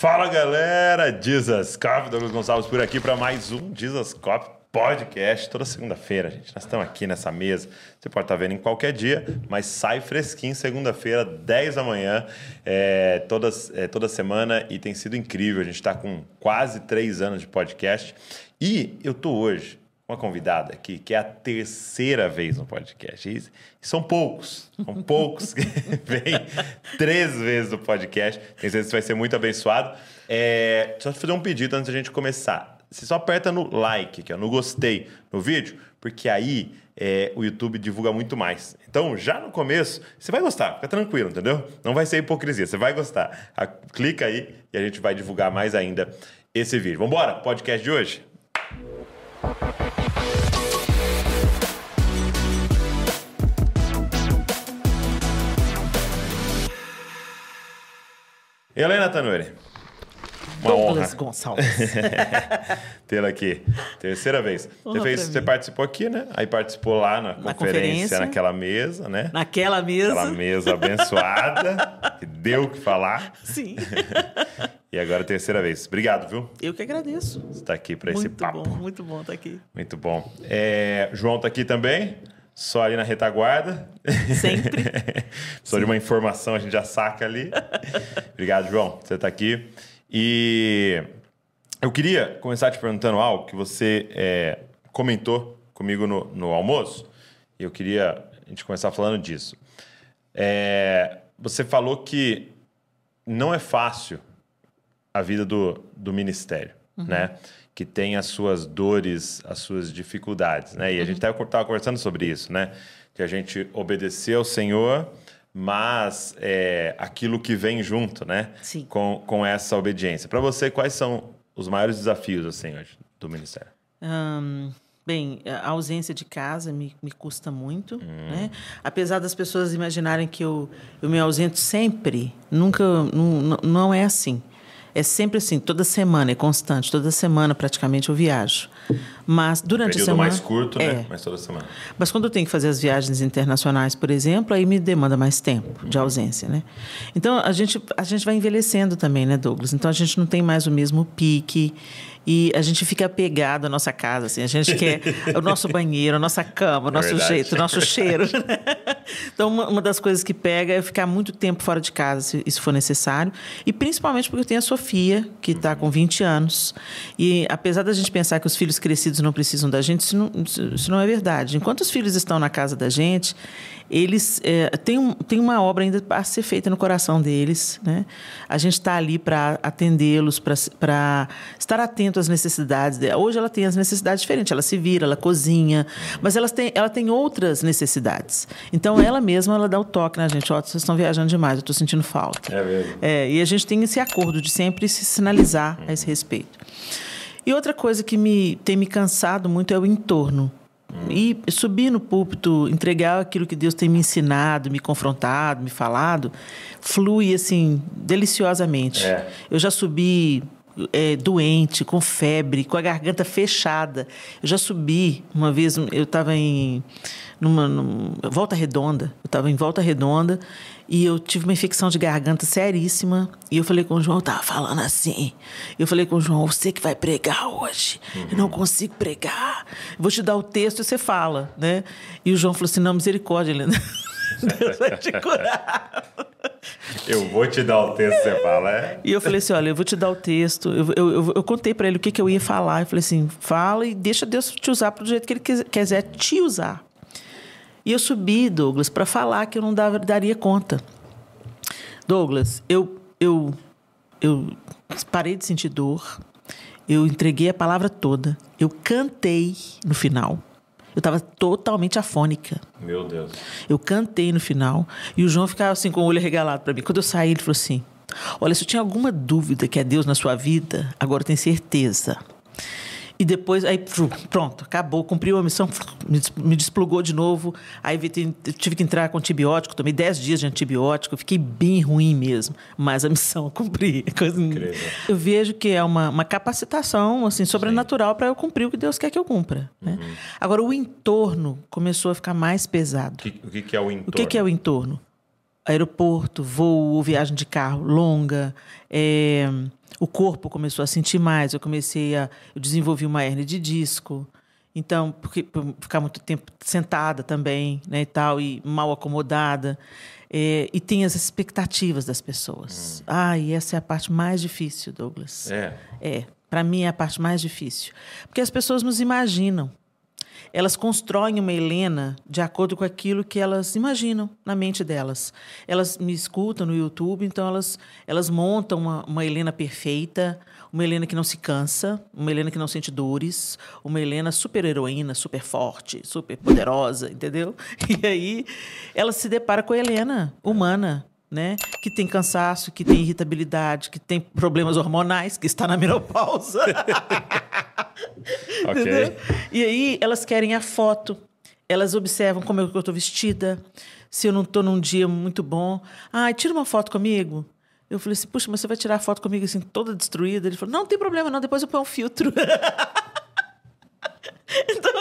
Fala galera, Jesus Cop, Douglas Gonçalves por aqui para mais um Jesus Cop podcast. Toda segunda-feira, gente, nós estamos aqui nessa mesa. Você pode estar vendo em qualquer dia, mas sai fresquinho segunda-feira, 10 da manhã, é, é, toda semana e tem sido incrível. A gente está com quase três anos de podcast e eu tô hoje uma convidada aqui que é a terceira vez no podcast. E são poucos, são poucos que vêm três vezes no podcast. Tenho certeza que vai ser muito abençoado. É, só te fazer um pedido antes da gente começar. Você só aperta no like, que é no gostei no vídeo, porque aí é, o YouTube divulga muito mais. Então, já no começo, você vai gostar, fica tranquilo, entendeu? Não vai ser hipocrisia, você vai gostar. A, clica aí e a gente vai divulgar mais ainda esse vídeo. Vamos embora? Podcast de hoje? Helena Tanuri. Uma Douglas honra. Gonçalves. Tê-la aqui. Terceira vez. Você, fez, você participou aqui, né? Aí participou lá na, na conferência, conferência, naquela mesa, né? Naquela mesa. Aquela mesa abençoada, que deu o que falar. Sim. e agora terceira vez. Obrigado, viu? Eu que agradeço. Você está aqui para esse papo. Muito bom, muito bom estar tá aqui. Muito bom. É, João está aqui também só ali na retaguarda. Sempre. só de uma informação a gente já saca ali. Obrigado, João, você está aqui. E eu queria começar te perguntando algo que você é, comentou comigo no, no almoço. E eu queria a gente começar falando disso. É, você falou que não é fácil a vida do, do ministério, uhum. né? que tem as suas dores, as suas dificuldades, né? E a gente estava uhum. conversando sobre isso, né? Que a gente obedecer ao Senhor, mas é, aquilo que vem junto, né? Sim. Com, com essa obediência. Para você, quais são os maiores desafios, assim, hoje, do ministério? Bem, a ausência de casa me, me custa muito, hum. né? Apesar das pessoas imaginarem que eu, eu me ausento sempre, nunca, não, não é assim. É sempre assim, toda semana, é constante, toda semana praticamente eu viajo. Mas durante um a semana. mais curto, né? é. né? Mas toda semana. Mas quando eu tenho que fazer as viagens internacionais, por exemplo, aí me demanda mais tempo de ausência, né? Então a gente, a gente vai envelhecendo também, né, Douglas? Então a gente não tem mais o mesmo pique e a gente fica apegado à nossa casa, assim. A gente quer o nosso banheiro, a nossa cama, o nosso jeito, o nosso cheiro. então, uma, uma, das coisas que pega é ficar muito tempo fora de casa, se isso for necessário. E principalmente porque eu tenho a Sofia, que está com 20 anos. E apesar da gente pensar que os filhos crescidos não precisam da gente, isso não, isso não é verdade. Enquanto os filhos estão na casa da gente, eles é, têm, um, têm uma obra ainda para ser feita no coração deles. Né? A gente está ali para atendê-los, para estar atento às necessidades. Dela. Hoje ela tem as necessidades diferentes, ela se vira, ela cozinha, mas ela tem, ela tem outras necessidades. Então ela mesma ela dá o toque na gente: ó, oh, vocês estão viajando demais, eu estou sentindo falta. É mesmo. É, e a gente tem esse acordo de sempre se sinalizar a esse respeito. E outra coisa que me tem me cansado muito é o entorno. E subir no púlpito, entregar aquilo que Deus tem me ensinado, me confrontado, me falado, flui assim, deliciosamente. É. Eu já subi é, doente, com febre, com a garganta fechada. Eu já subi uma vez, eu estava em numa, numa, volta redonda, eu estava em volta redonda e eu tive uma infecção de garganta seríssima. E eu falei com o João, eu tava falando assim. Eu falei com o João, você que vai pregar hoje. Eu não consigo pregar. Eu vou te dar o texto e você fala, né? E o João falou assim: não, misericórdia, Helena. Deus vai te curar. Eu vou te dar o texto, você fala, é? E eu falei assim: olha, eu vou te dar o texto. Eu, eu, eu, eu contei para ele o que, que eu ia falar. Eu falei assim: fala e deixa Deus te usar do jeito que ele quiser te usar. E eu subi, Douglas, para falar que eu não dava, daria conta. Douglas, eu, eu, eu parei de sentir dor, eu entreguei a palavra toda, eu cantei no final. Eu estava totalmente afônica. Meu Deus. Eu cantei no final e o João ficava assim com o olho regalado para mim. Quando eu saí, ele falou assim: Olha, se eu tinha alguma dúvida que é Deus na sua vida, agora eu tenho certeza. E depois, aí pronto, acabou, cumpriu a missão, me desplugou de novo. Aí tive que entrar com antibiótico, tomei 10 dias de antibiótico, fiquei bem ruim mesmo. Mas a missão eu cumpri. Eu vejo que é uma, uma capacitação assim, sobrenatural para eu cumprir o que Deus quer que eu cumpra. Né? Uhum. Agora, o entorno começou a ficar mais pesado. O que, o que é o entorno? O que, que é o entorno? Aeroporto, voo, viagem de carro longa, é, o corpo começou a sentir mais, eu comecei a. Eu desenvolvi uma hernia de disco. Então, porque por ficar muito tempo sentada também, né, e tal, e mal acomodada. É, e tem as expectativas das pessoas. Hum. Ah, e essa é a parte mais difícil, Douglas. É. É. Para mim é a parte mais difícil. Porque as pessoas nos imaginam elas constroem uma Helena de acordo com aquilo que elas imaginam na mente delas. Elas me escutam no YouTube, então elas, elas montam uma, uma Helena perfeita, uma Helena que não se cansa, uma Helena que não sente dores, uma Helena super heroína, super forte, super poderosa, entendeu? E aí ela se depara com a Helena humana, né? Que tem cansaço, que tem irritabilidade, que tem problemas hormonais, que está na menopausa. ok. E aí elas querem a foto. Elas observam como eu estou vestida, se eu não estou num dia muito bom. Ah, tira uma foto comigo. Eu falei assim, puxa, mas você vai tirar foto comigo assim, toda destruída? Ele falou, não, não tem problema não, depois eu ponho um filtro. Então.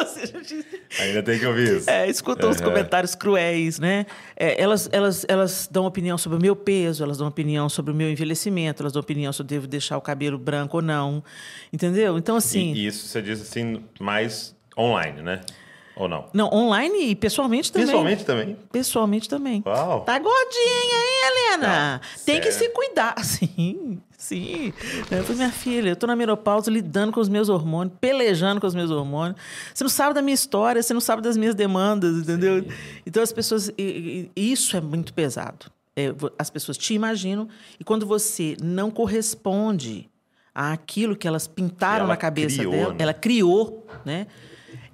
Ainda tem que ouvir isso. É, escutam uhum. os comentários cruéis, né? É, elas, elas, elas dão opinião sobre o meu peso, elas dão opinião sobre o meu envelhecimento, elas dão opinião se eu devo deixar o cabelo branco ou não. Entendeu? Então, assim. E, e isso você diz assim, mais online, né? Ou não? Não, online e pessoalmente também. Pessoalmente também? Pessoalmente também. Uau. Tá gordinha, hein, Helena? Não, Tem sério? que se cuidar. Sim, sim. Eu falei, minha filha, eu tô na menopausa lidando com os meus hormônios, pelejando com os meus hormônios. Você não sabe da minha história, você não sabe das minhas demandas, entendeu? Sim. Então as pessoas. Isso é muito pesado. É, as pessoas te imaginam e quando você não corresponde àquilo que elas pintaram na cabeça criou, dela, né? ela criou, né?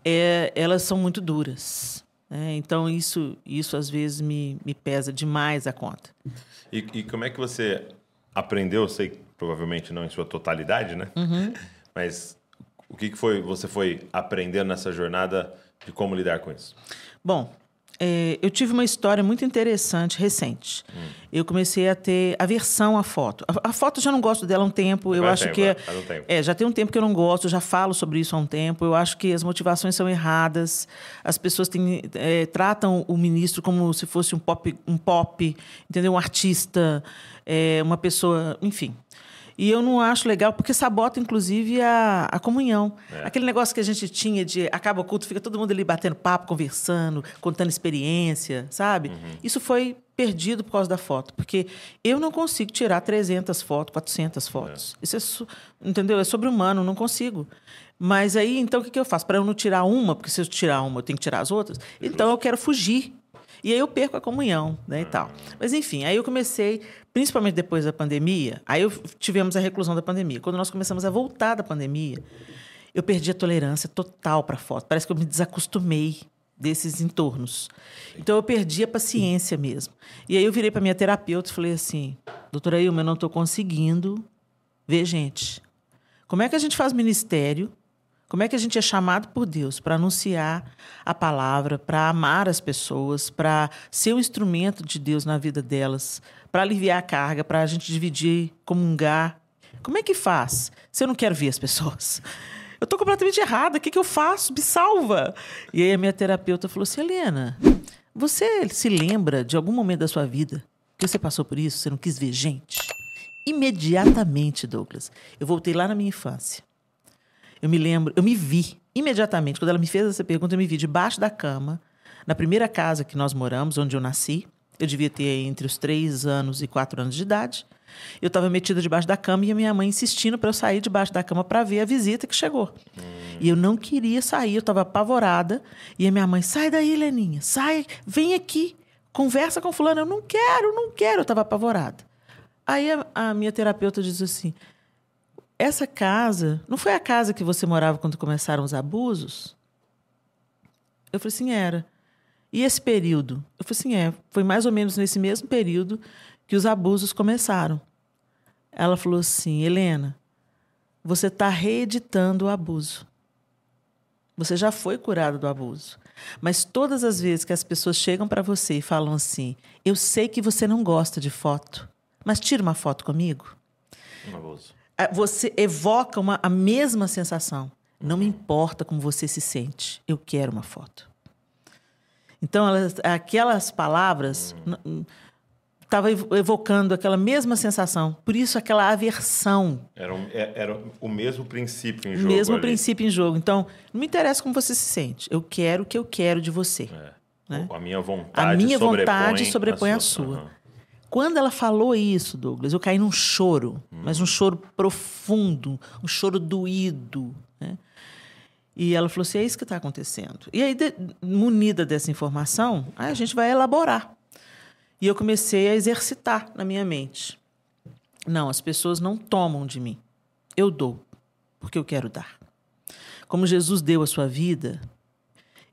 É, elas são muito duras. Né? Então, isso, isso às vezes me, me pesa demais a conta. E, e como é que você aprendeu? Eu sei provavelmente não em sua totalidade, né? Uhum. Mas o que, que foi você foi aprendendo nessa jornada de como lidar com isso? Bom, é, eu tive uma história muito interessante, recente. Hum. Eu comecei a ter aversão à foto. A, a foto eu já não gosto dela há um tempo. Eu acho tempo, que. Um tempo. é, já tem um tempo que eu não gosto, já falo sobre isso há um tempo. Eu acho que as motivações são erradas. As pessoas têm, é, tratam o ministro como se fosse um pop, um pop entendeu? Um artista, é, uma pessoa. Enfim. E eu não acho legal, porque sabota, inclusive, a, a comunhão. É. Aquele negócio que a gente tinha de acaba o culto, fica todo mundo ali batendo papo, conversando, contando experiência, sabe? Uhum. Isso foi perdido por causa da foto, porque eu não consigo tirar 300 fotos, 400 fotos. É. Isso é, entendeu? É sobre-humano, não consigo. Mas aí, então, o que, que eu faço? Para eu não tirar uma, porque se eu tirar uma, eu tenho que tirar as outras, então eu quero fugir e aí eu perco a comunhão, né, e tal. Mas enfim, aí eu comecei, principalmente depois da pandemia, aí eu, tivemos a reclusão da pandemia. Quando nós começamos a voltar da pandemia, eu perdi a tolerância total para foto. Parece que eu me desacostumei desses entornos. Então eu perdi a paciência mesmo. E aí eu virei para minha terapeuta e falei assim: "Doutora Ilma, eu não estou conseguindo ver gente. Como é que a gente faz ministério como é que a gente é chamado por Deus para anunciar a palavra, para amar as pessoas, para ser um instrumento de Deus na vida delas, para aliviar a carga, para a gente dividir, comungar? Como é que faz se eu não quero ver as pessoas? Eu estou completamente errada, o que, que eu faço? Me salva! E aí a minha terapeuta falou assim: Helena, você se lembra de algum momento da sua vida que você passou por isso, você não quis ver gente? Imediatamente, Douglas, eu voltei lá na minha infância. Eu me lembro, eu me vi imediatamente, quando ela me fez essa pergunta, eu me vi debaixo da cama, na primeira casa que nós moramos, onde eu nasci. Eu devia ter entre os três anos e quatro anos de idade. Eu estava metida debaixo da cama e a minha mãe insistindo para eu sair debaixo da cama para ver a visita que chegou. E eu não queria sair, eu estava apavorada. E a minha mãe, sai daí, Leninha, sai, vem aqui, conversa com fulano. Eu não quero, não quero, eu estava apavorada. Aí a, a minha terapeuta diz assim: essa casa não foi a casa que você morava quando começaram os abusos? Eu falei assim, era. E esse período? Eu falei assim, é. Foi mais ou menos nesse mesmo período que os abusos começaram. Ela falou assim, Helena, você está reeditando o abuso. Você já foi curado do abuso. Mas todas as vezes que as pessoas chegam para você e falam assim, eu sei que você não gosta de foto, mas tira uma foto comigo. Um abuso você evoca uma, a mesma sensação. Não me importa como você se sente, eu quero uma foto. Então, elas, aquelas palavras, estava evocando aquela mesma sensação. Por isso, aquela aversão. Era, um, é, era o mesmo princípio em jogo. O mesmo ali. princípio em jogo. Então, não me interessa como você se sente. Eu quero o que eu quero de você. É. Né? A minha vontade A minha sobrepõe vontade sobrepõe a sua. A sua. Uhum. Quando ela falou isso, Douglas, eu caí num choro, hum. mas um choro profundo, um choro doído. Né? E ela falou assim: é isso que está acontecendo. E aí, de, munida dessa informação, a gente vai elaborar. E eu comecei a exercitar na minha mente. Não, as pessoas não tomam de mim. Eu dou, porque eu quero dar. Como Jesus deu a sua vida,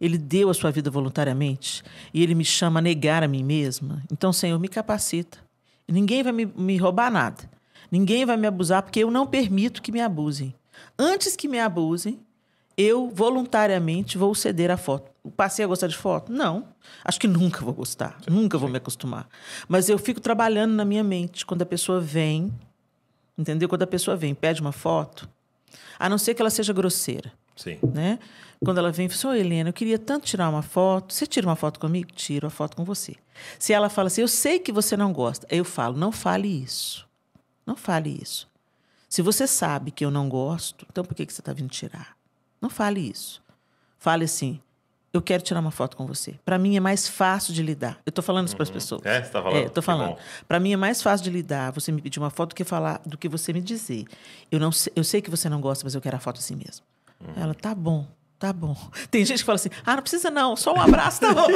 ele deu a sua vida voluntariamente e ele me chama a negar a mim mesma. Então, Senhor, me capacita. Ninguém vai me, me roubar nada. Ninguém vai me abusar, porque eu não permito que me abusem. Antes que me abusem, eu voluntariamente vou ceder a foto. Passei a gostar de foto? Não. Acho que nunca vou gostar, sim, nunca sim. vou me acostumar. Mas eu fico trabalhando na minha mente. Quando a pessoa vem, entendeu? Quando a pessoa vem, pede uma foto, a não ser que ela seja grosseira. Sim. Né? Quando ela vem e fala assim, Helena, eu queria tanto tirar uma foto. Você tira uma foto comigo? Tiro a foto com você. Se ela fala assim, eu sei que você não gosta, eu falo, não fale isso. Não fale isso. Se você sabe que eu não gosto, então por que, que você está vindo tirar? Não fale isso. Fale assim: eu quero tirar uma foto com você. Para mim é mais fácil de lidar. Eu estou falando isso uhum. para as pessoas. É, você está falando? É, estou falando. Para mim é mais fácil de lidar você me pedir uma foto do que falar do que você me dizer. Eu não sei, eu sei que você não gosta, mas eu quero a foto assim mesmo. Uhum. Ela tá bom. Tá bom. Tem gente que fala assim: ah, não precisa não, só um abraço tá bom.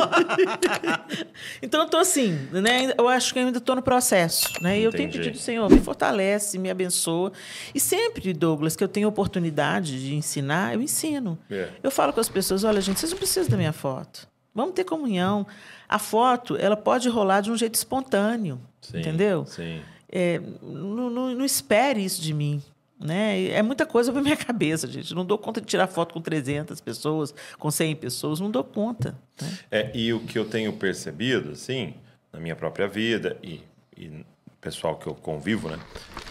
então eu tô assim, né? Eu acho que eu ainda estou no processo, né? E eu tenho pedido, Senhor, me fortalece, me abençoa. E sempre, Douglas, que eu tenho oportunidade de ensinar, eu ensino. É. Eu falo com as pessoas: olha, gente, vocês não precisam da minha foto. Vamos ter comunhão. A foto, ela pode rolar de um jeito espontâneo, sim, entendeu? Sim. É, não, não, não espere isso de mim. Né? É muita coisa para minha cabeça, gente. Não dou conta de tirar foto com 300 pessoas, com 100 pessoas, não dou conta. Né? É, e o que eu tenho percebido, assim, na minha própria vida e, e pessoal que eu convivo, né,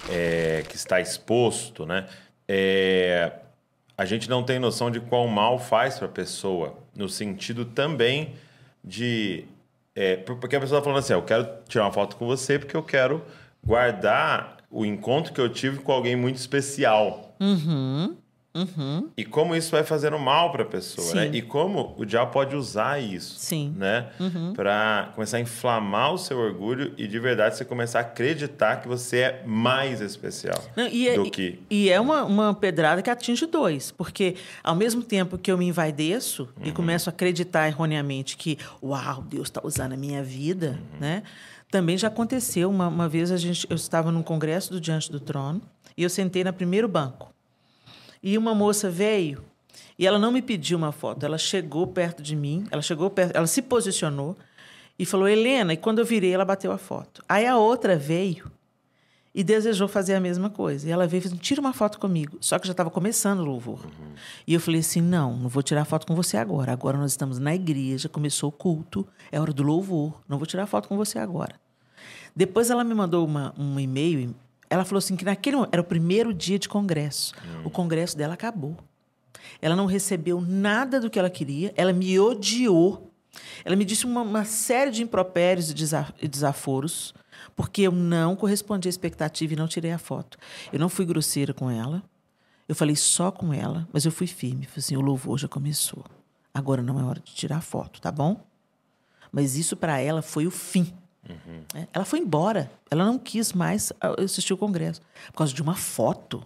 é, que está exposto, né, é, a gente não tem noção de qual mal faz para a pessoa, no sentido também de. É, porque a pessoa está falando assim: ah, eu quero tirar uma foto com você porque eu quero guardar o encontro que eu tive com alguém muito especial. Uhum. Uhum. E como isso vai fazendo mal para a pessoa, né? E como o diabo pode usar isso, Sim. né? Uhum. Para começar a inflamar o seu orgulho e de verdade você começar a acreditar que você é mais especial Não, e é, do que. E é uma, uma pedrada que atinge dois, porque ao mesmo tempo que eu me envaideço uhum. e começo a acreditar erroneamente que, uau, Deus está usando a minha vida, uhum. né? Também já aconteceu. Uma, uma vez a gente, eu estava num congresso do Diante do Trono e eu sentei no primeiro banco. E uma moça veio e ela não me pediu uma foto. Ela chegou perto de mim, ela chegou perto, ela se posicionou e falou, Helena. E quando eu virei, ela bateu a foto. Aí a outra veio e desejou fazer a mesma coisa. E ela veio e falou: tira uma foto comigo. Só que já estava começando o louvor. Uhum. E eu falei assim: não, não vou tirar foto com você agora. Agora nós estamos na igreja, começou o culto, é hora do louvor. Não vou tirar foto com você agora. Depois ela me mandou uma, um e-mail. Ela falou assim que naquele era o primeiro dia de congresso. Hum. O congresso dela acabou. Ela não recebeu nada do que ela queria. Ela me odiou. Ela me disse uma, uma série de impropérios e desaforos porque eu não correspondi à expectativa e não tirei a foto. Eu não fui grosseira com ela. Eu falei só com ela, mas eu fui firme. Falei assim: o louvor já começou. Agora não é hora de tirar a foto, tá bom? Mas isso para ela foi o fim. Uhum. Ela foi embora. Ela não quis mais assistir o congresso por causa de uma foto.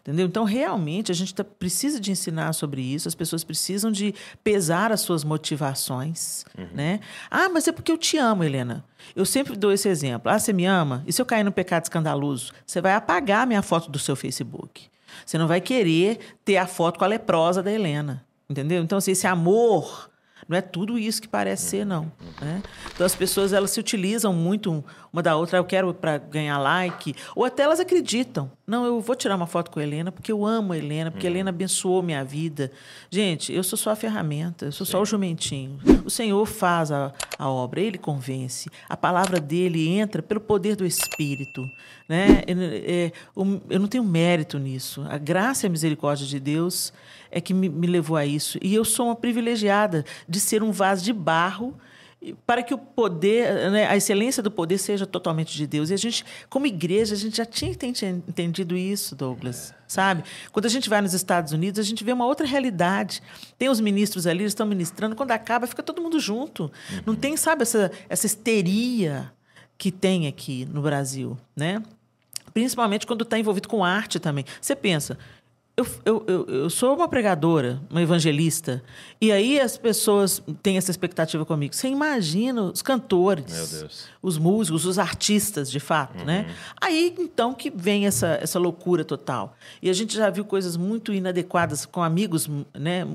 Entendeu? Então, realmente, a gente tá, precisa de ensinar sobre isso, as pessoas precisam de pesar as suas motivações. Uhum. Né? Ah, mas é porque eu te amo, Helena. Eu sempre dou esse exemplo. Ah, você me ama? E se eu cair no pecado escandaloso? Você vai apagar a minha foto do seu Facebook. Você não vai querer ter a foto com a leprosa da Helena. Entendeu? Então, assim, esse amor não é tudo isso que parece ser, não. Né? Então as pessoas elas se utilizam muito uma da outra. Eu quero para ganhar like, ou até elas acreditam. Não, eu vou tirar uma foto com a Helena porque eu amo a Helena, porque a Helena abençoou minha vida. Gente, eu sou só a ferramenta, eu sou Sim. só o jumentinho. O Senhor faz a, a obra, Ele convence. A palavra dele entra pelo poder do Espírito. Né? É, eu não tenho mérito nisso. A graça e a misericórdia de Deus é que me, me levou a isso. E eu sou uma privilegiada de ser um vaso de barro para que o poder, né, a excelência do poder seja totalmente de Deus. E a gente, como igreja, a gente já tinha entendido isso, Douglas, sabe? Quando a gente vai nos Estados Unidos, a gente vê uma outra realidade. Tem os ministros ali, eles estão ministrando, quando acaba, fica todo mundo junto. Uhum. Não tem, sabe, essa, essa histeria que tem aqui no Brasil, né? Principalmente quando está envolvido com arte também. Você pensa, eu, eu, eu, eu, sou uma pregadora, uma evangelista, e aí as pessoas têm essa expectativa comigo. Você imagina os cantores, os músicos, os artistas, de fato, né? uhum. né? Aí, então, que vem essa, essa loucura total. E a gente já viu coisas muito inadequadas com amigos, né?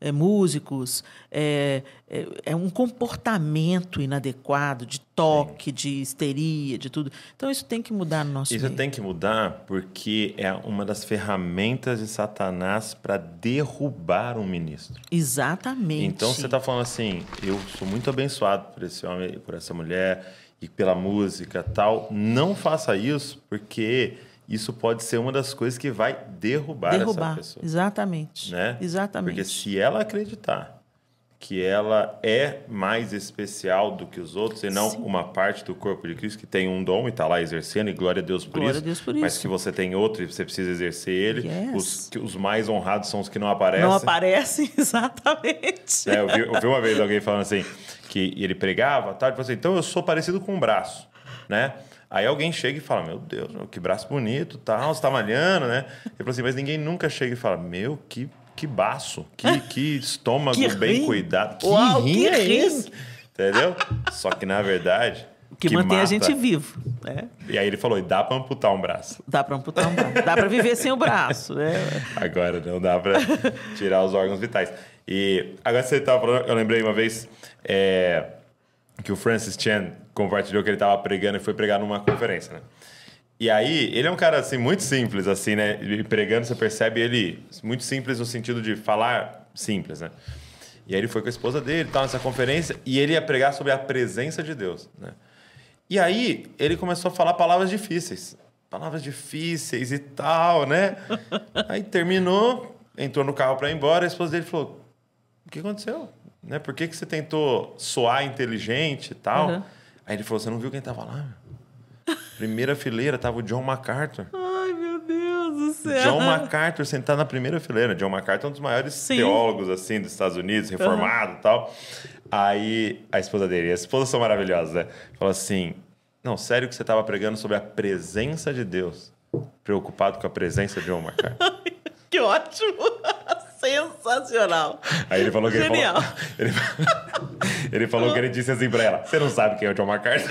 É, músicos, é, é, é, um comportamento inadequado de toque, Sim. de histeria, de tudo. Então, isso tem que mudar no nosso Isso meio. tem que mudar porque é uma das ferramentas de Satanás para derrubar um ministro. Exatamente. Então, você está falando assim, eu sou muito abençoado por esse homem, por essa mulher e pela música tal. Não faça isso porque isso pode ser uma das coisas que vai derrubar, derrubar essa pessoa. Exatamente. Né? Exatamente. Porque se ela acreditar que ela é mais especial do que os outros e não Sim. uma parte do corpo de Cristo que tem um dom e está lá exercendo, e glória a Deus por, glória isso, a Deus por mas isso. que você tem outro e você precisa exercer ele. Yes. Os, os mais honrados são os que não aparecem. Não aparecem, exatamente. É, eu, vi, eu, vi, uma vez alguém falando assim, que ele pregava, tá? Tipo assim, então eu sou parecido com um braço, né? Aí alguém chega e fala, meu Deus, que braço bonito, tal, você tá malhando, né? Ele falou assim, mas ninguém nunca chega e fala, meu, que, que baço, que, que estômago que bem cuidado. Que Uau, rim que é rim. Entendeu? Só que, na verdade... Que, que mantém mata. a gente vivo. Né? E aí ele falou, e dá para amputar um braço. Dá para amputar um braço. dá para viver sem o braço. Né? Agora não dá para tirar os órgãos vitais. E agora você estava falando, eu lembrei uma vez é, que o Francis Chan compartilhou que ele estava pregando e foi pregar numa conferência, né? E aí, ele é um cara, assim, muito simples, assim, né? Ele pregando, você percebe ele muito simples no sentido de falar simples, né? E aí ele foi com a esposa dele, tal, nessa conferência, e ele ia pregar sobre a presença de Deus, né? E aí, ele começou a falar palavras difíceis. Palavras difíceis e tal, né? aí terminou, entrou no carro para ir embora, a esposa dele falou, o que aconteceu? Né? Por que, que você tentou soar inteligente e tal? Uhum. Aí ele falou: Você não viu quem tava lá? Primeira fileira tava o John MacArthur. Ai, meu Deus do céu. John MacArthur sentado na primeira fileira. John MacArthur é um dos maiores Sim. teólogos assim dos Estados Unidos, reformado e uhum. tal. Aí a esposa dele, as esposas são maravilhosas, né? Falou assim: Não, sério que você estava pregando sobre a presença de Deus, preocupado com a presença de John MacArthur. que ótimo! Sensacional. Aí ele falou que Genial. ele falou, ele, ele falou que ele disse assim pra ela: Você não sabe quem é o John MacArthur?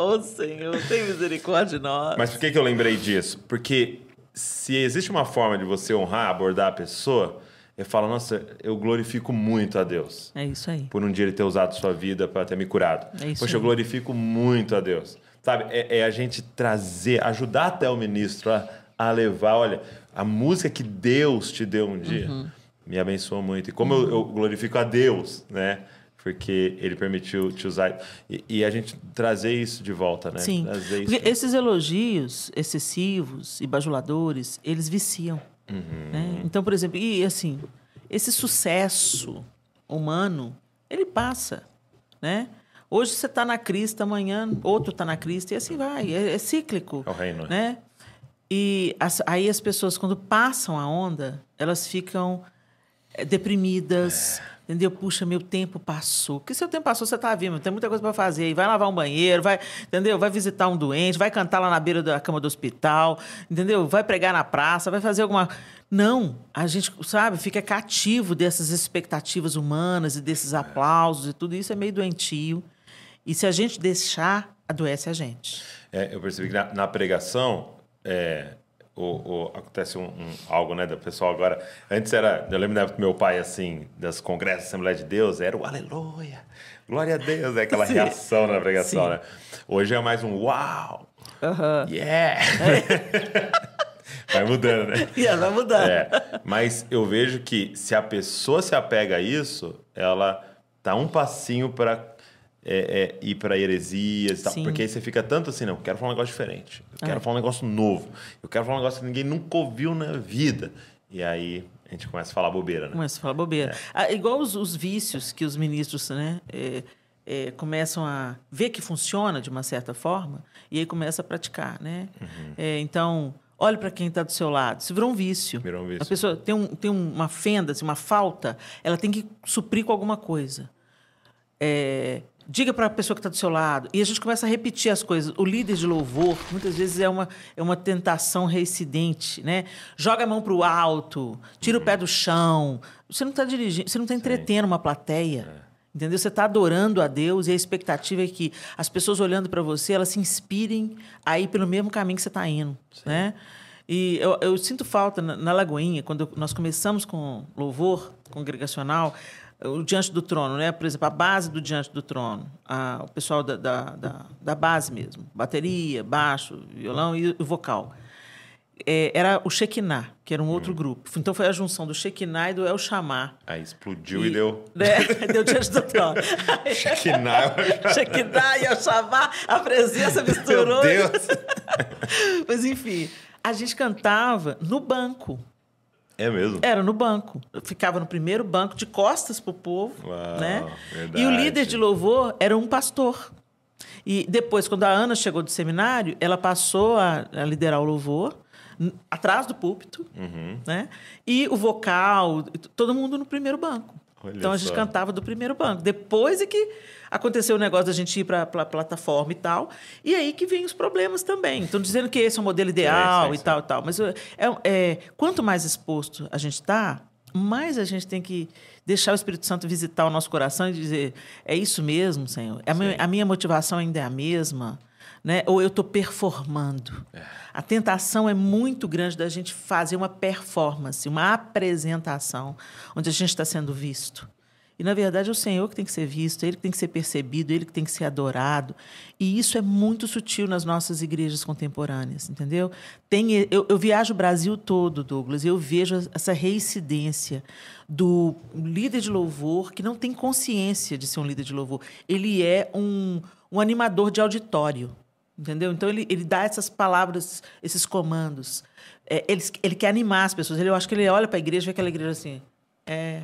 Ô oh, Senhor, tem misericórdia de nós. Mas por que, que eu lembrei disso? Porque se existe uma forma de você honrar, abordar a pessoa, é falar: Nossa, eu glorifico muito a Deus. É isso aí. Por um dia ele ter usado sua vida para ter me curado. É isso Poxa, aí. eu glorifico muito a Deus. Sabe, é, é a gente trazer, ajudar até o ministro a, a levar, olha, a música que Deus te deu um dia uhum. me abençoou muito. E como uhum. eu, eu, glorifico a Deus, né? Porque ele permitiu te usar. E, e, a gente trazer isso de volta, né? Sim. Porque esses elogios excessivos e bajuladores, eles viciam. Uhum. Né? Então, por exemplo, e assim, esse sucesso humano, ele passa, né? Hoje você está na Cristo, amanhã outro está na Cristo, e assim vai. É, é cíclico. É o reino. Né? né? E as, aí as pessoas, quando passam a onda, elas ficam eh, deprimidas. É. Entendeu? Puxa, meu tempo passou. Porque seu tempo passou, você está vivo, tem muita coisa para fazer. E vai lavar um banheiro, vai, entendeu? Vai visitar um doente, vai cantar lá na beira da cama do hospital, entendeu? Vai pregar na praça, vai fazer alguma. Não, a gente, sabe, fica cativo dessas expectativas humanas e desses aplausos e tudo isso é meio doentio. E se a gente deixar, adoece a gente. É, eu percebi que na, na pregação, é, o, o, acontece um, um, algo, né, do pessoal agora. Antes era, eu lembro da época do meu pai, assim, das congressos da Assembleia de Deus, era o aleluia, glória a Deus, é aquela Sim. reação na pregação, Sim. né? Hoje é mais um uau, yeah. vai mudando, né? Yeah, vai mudando. É, mas eu vejo que se a pessoa se apega a isso, ela tá um passinho para é, é, ir para heresias e tal. Sim. Porque aí você fica tanto assim, não, eu quero falar um negócio diferente. Eu quero é. falar um negócio novo. Eu quero falar um negócio que ninguém nunca ouviu na vida. E aí a gente começa a falar bobeira, né? Começa a falar bobeira. É. Ah, igual os, os, vícios que os ministros né, é, é, começam a ver que funciona de uma certa forma e aí começa a praticar, né? Uhum. É, então, olhe para quem está do seu lado. Se virou um vício. Virou um vício. A pessoa tem, um, tem uma fenda, assim, uma falta, ela tem que suprir com alguma coisa. É, diga para a pessoa que está do seu lado. E a gente começa a repetir as coisas. O líder de louvor, muitas vezes, é uma, é uma tentação reincidente. Né? Joga a mão para o alto, tira uhum. o pé do chão. Você não está dirigindo, você não está entretendo uma plateia. É. Entendeu? Você está adorando a Deus e a expectativa é que as pessoas olhando para você, elas se inspirem a ir pelo mesmo caminho que você está indo. Né? E eu, eu, sinto falta na, na Lagoinha, quando nós começamos com louvor congregacional, o Diante do Trono, né? por exemplo, a base do Diante do Trono, a, o pessoal da, da, da, da, base mesmo, bateria, baixo, violão e o vocal. É, era o Shekinah, que era um outro hum. grupo. Então foi a junção do Shekinah e do El Chamar. Aí explodiu e, e deu. Né? deu Diante do Trono. Shekinah. Shekinah e El Chamar, a presença misturou. Meu Deus! Mas enfim, a gente cantava no banco. É mesmo? Era no banco. Eu ficava no primeiro banco, de costas para o povo. Uau, né? Verdade. E o líder de louvor era um pastor. E depois, quando a Ana chegou do seminário, ela passou a, a liderar o louvor atrás do púlpito, uhum. né? E o vocal, todo mundo no primeiro banco. Olha então a gente cantava do primeiro banco. Depois é que aconteceu o negócio da gente ir para a plataforma e tal. E aí que vem os problemas também. Estão dizendo que esse é o modelo ideal e tal e tal. Mas é, é, quanto mais exposto a gente está, mais a gente tem que deixar o Espírito Santo visitar o nosso coração e dizer: é isso mesmo, Senhor. A, minha, a minha motivação ainda é a mesma né? ou eu estou performando. É. A tentação é muito grande da gente fazer uma performance, uma apresentação, onde a gente está sendo visto. E, na verdade, é o Senhor que tem que ser visto, Ele que tem que ser percebido, Ele que tem que ser adorado. E isso é muito sutil nas nossas igrejas contemporâneas, entendeu? Tem, eu, eu viajo o Brasil todo, Douglas, e eu vejo essa reincidência do líder de louvor que não tem consciência de ser um líder de louvor. Ele é um, um animador de auditório. Entendeu? Então ele, ele dá essas palavras, esses comandos. É, ele, ele quer animar as pessoas. Ele, eu acho que ele olha para a igreja e vê aquela igreja assim. É,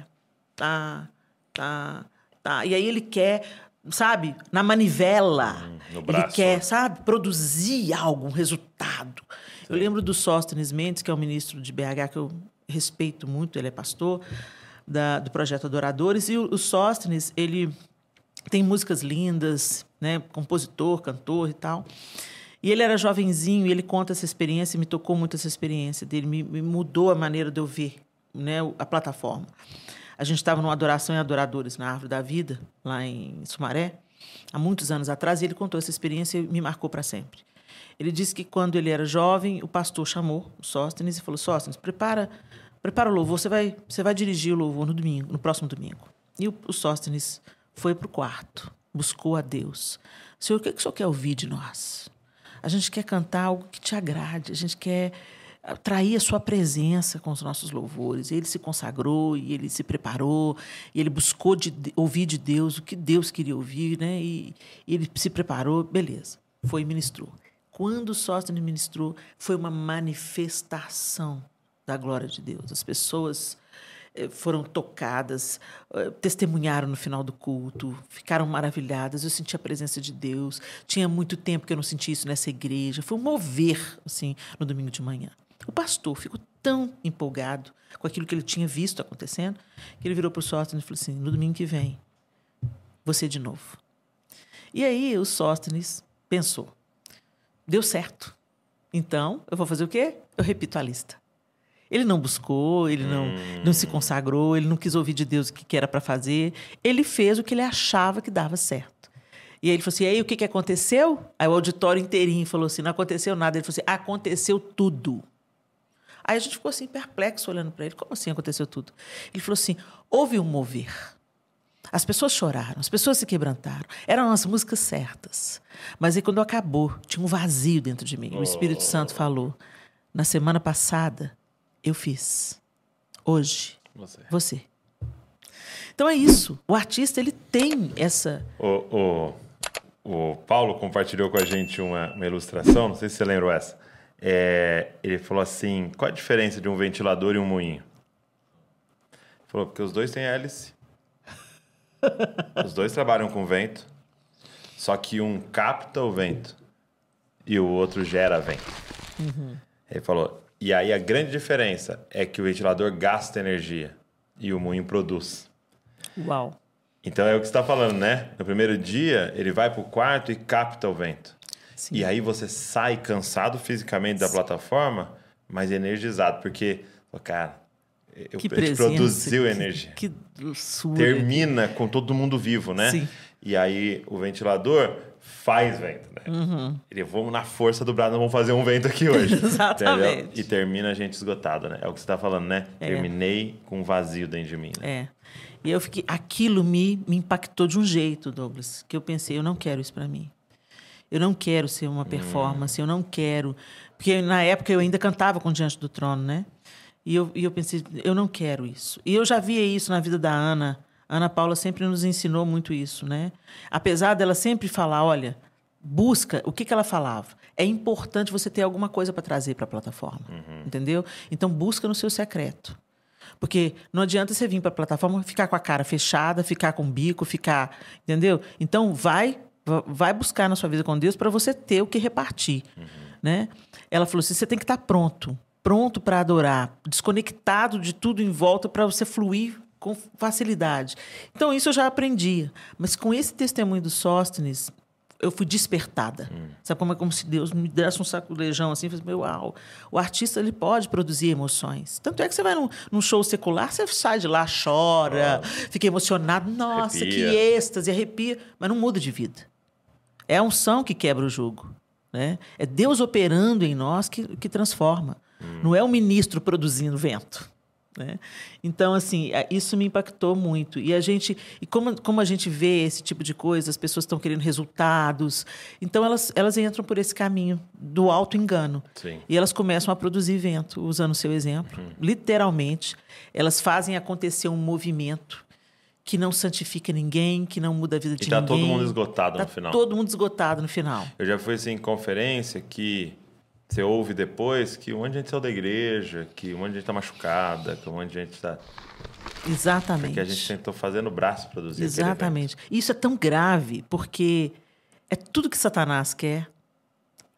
tá, tá, tá. E aí ele quer, sabe, na manivela. Hum, ele quer, sabe, produzir algo, um resultado. Sim. Eu lembro do Sóstenes Mendes, que é o ministro de BH, que eu respeito muito, ele é pastor da, do projeto Adoradores. E o, o Sóstenes, ele tem músicas lindas, né? Compositor, cantor e tal. E ele era jovenzinho e ele conta essa experiência, me tocou muito essa experiência dele, me, me mudou a maneira de eu ver né, a plataforma. A gente estava numa adoração em Adoradores, na Árvore da Vida, lá em Sumaré, há muitos anos atrás, e ele contou essa experiência e me marcou para sempre. Ele disse que quando ele era jovem, o pastor chamou o Sóstenes e falou: Sóstenes, prepara, prepara o louvor, você vai, você vai dirigir o louvor no domingo, no próximo domingo. E o, o Sóstenes foi para o quarto, buscou a Deus. Senhor, o que, que o Senhor quer ouvir de nós? A gente quer cantar algo que te agrade, a gente quer atrair a sua presença com os nossos louvores. Ele se consagrou e ele se preparou e ele buscou de, ouvir de Deus o que Deus queria ouvir, né? E, e ele se preparou, beleza. Foi e ministrou. Quando o Sóstenes ministrou, foi uma manifestação da glória de Deus. As pessoas foram tocadas, eh, testemunharam no final do culto, ficaram maravilhadas. Eu senti a presença de Deus. Tinha muito tempo que eu não sentia isso nessa igreja. Foi um mover, assim, no domingo de manhã. O pastor ficou tão empolgado com aquilo que ele tinha visto acontecendo, que ele virou para o Sóstenes e falou assim: no domingo que vem, você de novo. E aí o Sóstenes pensou: deu certo. Então, eu vou fazer o quê? Eu repito a lista. Ele não buscou, ele não, hum. não se consagrou, ele não quis ouvir de Deus o que, que era para fazer. Ele fez o que ele achava que dava certo. E aí ele falou assim: e aí o que, que aconteceu? Aí o auditório inteirinho falou assim: não aconteceu nada. Ele falou assim: aconteceu tudo. Aí a gente ficou assim, perplexo, olhando para ele: como assim aconteceu tudo? Ele falou assim: houve um mover. As pessoas choraram, as pessoas se quebrantaram. Eram as músicas certas. Mas aí, quando acabou, tinha um vazio dentro de mim. O Espírito Santo falou: na semana passada, eu fiz. Hoje, você. você. Então é isso. O artista ele tem essa. O, o, o Paulo compartilhou com a gente uma, uma ilustração, não sei se você lembra essa. é, ele falou assim: qual a diferença de um ventilador e um moinho? Ele falou, porque os dois têm hélice. os dois trabalham com vento, só que um capta o vento e o outro gera vento. Uhum. Ele falou, e aí a grande diferença é que o ventilador gasta energia e o moinho produz. Uau. Então é o que você está falando, né? No primeiro dia, ele vai para o quarto e capta o vento. Sim. E aí você sai cansado fisicamente da Sim. plataforma, mas energizado, porque, cara, eu, que presença, produziu que, energia. Que doçura. Termina com todo mundo vivo, né? Sim. E aí o ventilador faz vento, né? Uhum. Ele, vamos na força do braço, vamos fazer um vento aqui hoje. Exatamente. Entendeu? E termina a gente esgotado, né? É o que você está falando, né? É. Terminei com um vazio dentro de mim. Né? É. E eu fiquei, aquilo me, me impactou de um jeito, Douglas, que eu pensei, eu não quero isso para mim. Eu não quero ser uma performance, hum. eu não quero. Porque na época eu ainda cantava com Diante do Trono, né? E eu, e eu pensei, eu não quero isso. E eu já via isso na vida da Ana. A Ana Paula sempre nos ensinou muito isso, né? Apesar dela sempre falar, olha, busca, o que, que ela falava? É importante você ter alguma coisa para trazer para a plataforma, uhum. entendeu? Então busca no seu secreto. Porque não adianta você vir para a plataforma ficar com a cara fechada, ficar com o bico, ficar, entendeu? Então vai vai buscar na sua vida com Deus para você ter o que repartir, uhum. né? Ela falou assim, você tem que estar tá pronto, pronto para adorar, desconectado de tudo em volta para você fluir com facilidade. Então isso eu já aprendia, mas com esse testemunho do Sóstenes, eu fui despertada. Hum. Sabe como é como se Deus me desse um sacolejão assim, fez, meu, uau, o artista ele pode produzir emoções. Tanto é que você vai num, num show secular, você sai de lá, chora, oh. fica emocionado, nossa, arrepia. que êxtase, arrepia, mas não muda de vida. É a unção que quebra o jugo. Né? É Deus operando em nós que, que transforma. Hum. Não é o ministro produzindo vento. Né? Então, assim, é, isso me impactou muito. E a gente, e como, como a gente vê esse tipo de coisa, as pessoas estão querendo resultados, então elas, elas entram por esse caminho do auto-engano. E elas começam a produzir vento, usando o seu exemplo. Uhum. Literalmente, elas fazem acontecer um movimento que não santifica ninguém, que não muda a vida de e tá ninguém. todo mundo esgotado tá no final. todo mundo esgotado no final. Eu já fui assim, em conferência que você ouve depois que um monte de gente saiu da igreja, que um monte de gente está machucada, que um monte de gente está... Exatamente. Porque a gente tentou fazer no braço produzir Exatamente. Isso é tão grave, porque é tudo que Satanás quer,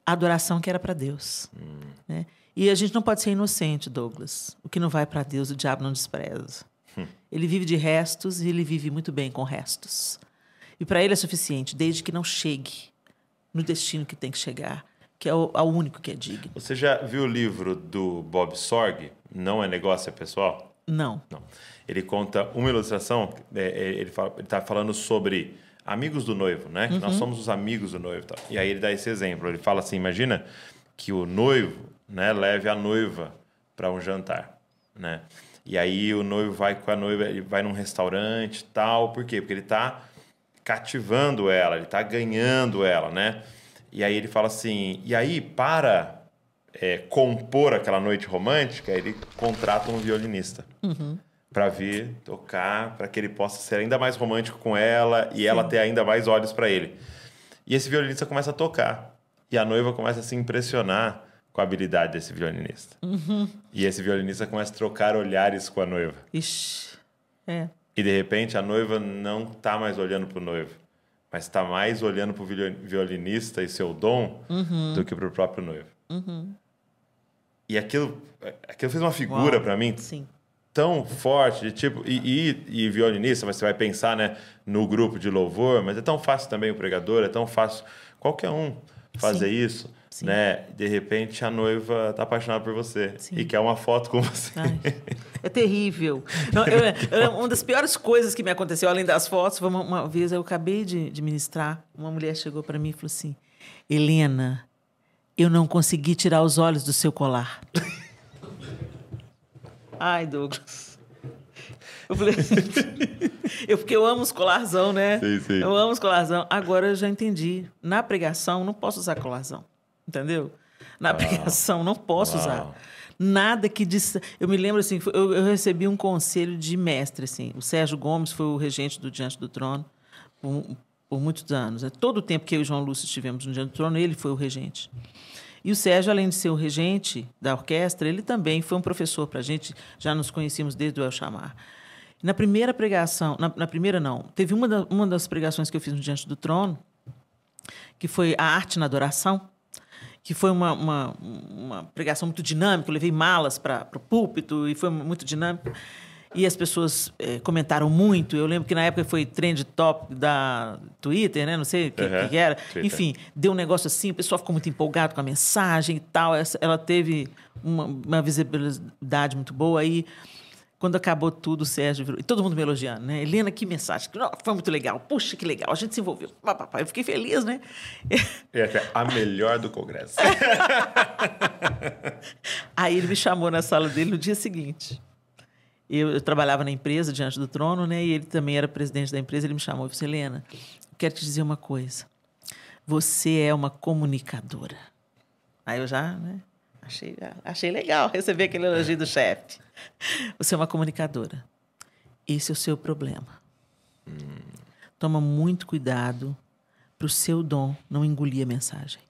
a adoração que era para Deus. Hum. Né? E a gente não pode ser inocente, Douglas. O que não vai para Deus, o diabo não despreza. Ele vive de restos e ele vive muito bem com restos. E para ele é suficiente, desde que não chegue no destino que tem que chegar, que é o, é o único que é digno. Você já viu o livro do Bob Sorg, Não é Negócio, é Pessoal? Não. Não. Ele conta uma ilustração, é, é, ele está falando sobre amigos do noivo, né? Uhum. Nós somos os amigos do noivo. Tá? E aí ele dá esse exemplo. Ele fala assim: imagina que o noivo né, leve a noiva para um jantar, né? E aí o noivo vai com a noiva, ele vai num restaurante tal. Por quê? Porque ele está cativando ela, ele está ganhando ela, né? E aí ele fala assim, e aí para é, compor aquela noite romântica, ele contrata um violinista. Uhum. Para vir tocar, para que ele possa ser ainda mais romântico com ela e Sim. ela ter ainda mais olhos para ele. E esse violinista começa a tocar. E a noiva começa a se impressionar com a habilidade desse violinista. Uhum. E esse violinista começa a trocar olhares com a noiva. Ixi, é. E de repente a noiva não está mais olhando para o noivo, mas está mais olhando para o violinista e seu dom uhum. do que para o próprio noivo. Uhum. E aquilo, aquilo fez uma figura para mim Sim. tão forte, de tipo, e, e, e, violinista, mas você vai pensar né, no grupo de louvor, mas é tão fácil também o pregador, é tão fácil qualquer um fazer Sim. isso. Sim. né? De repente a noiva tá apaixonada por você Sim. e quer uma foto com você. Ai, é terrível. Não, eu, eu, uma das piores coisas que me aconteceu, além das fotos, foi uma, uma vez eu acabei de, de ministrar, uma mulher chegou para mim e falou assim: Helena, eu não consegui tirar os olhos do seu colar. Ai, Douglas. Eu falei, eu, porque eu amo os colarzão, né? Sim, sim. Eu amo os colarzão. Agora eu já entendi. Na pregação, não posso usar colarzão entendeu? Na pregação, não posso usar. Nada que disse. Eu me lembro assim, eu, eu, recebi um conselho de mestre, assim. O Sérgio Gomes foi o regente do Diante do Trono por, por muitos anos. Todo o tempo que eu e João Lúcio estivemos no Diante do Trono, ele foi o regente. E o Sérgio, além de ser o regente da orquestra, ele também foi um professor para a gente, já nos conhecíamos desde o El Chamar. Na primeira pregação, na, na primeira não, teve uma, da, uma das pregações que eu fiz no Diante do Trono, que foi a arte na adoração, que foi uma, uma, uma pregação muito dinâmica. Eu levei malas para o púlpito e foi muito dinâmico. E as pessoas é, comentaram muito. Eu lembro que na época foi trend top da Twitter, né? Não sei o que, uhum. que, era. Twitter. Enfim, deu um negócio assim, o pessoal ficou muito empolgado com a mensagem e tal. Ela teve uma, uma visibilidade muito boa. Aí, quando acabou tudo, o Sérgio virou. E todo mundo me elogiando, né? Helena, que mensagem. Foi muito legal. Puxa, que legal. A gente se envolveu. Eu fiquei feliz, né? É a melhor do Congresso. Aí ele me chamou na sala dele no dia seguinte. Eu, eu, trabalhava na empresa diante do trono, né? E ele também era presidente da empresa. Ele me chamou e disse: Helena, quero te dizer uma coisa. Você é uma comunicadora. Aí eu já, né? Achei, achei legal receber aquele elogio do chefe. Você é uma comunicadora. Esse é o seu problema. Hum. Toma muito cuidado para o seu dom não engolir a mensagem.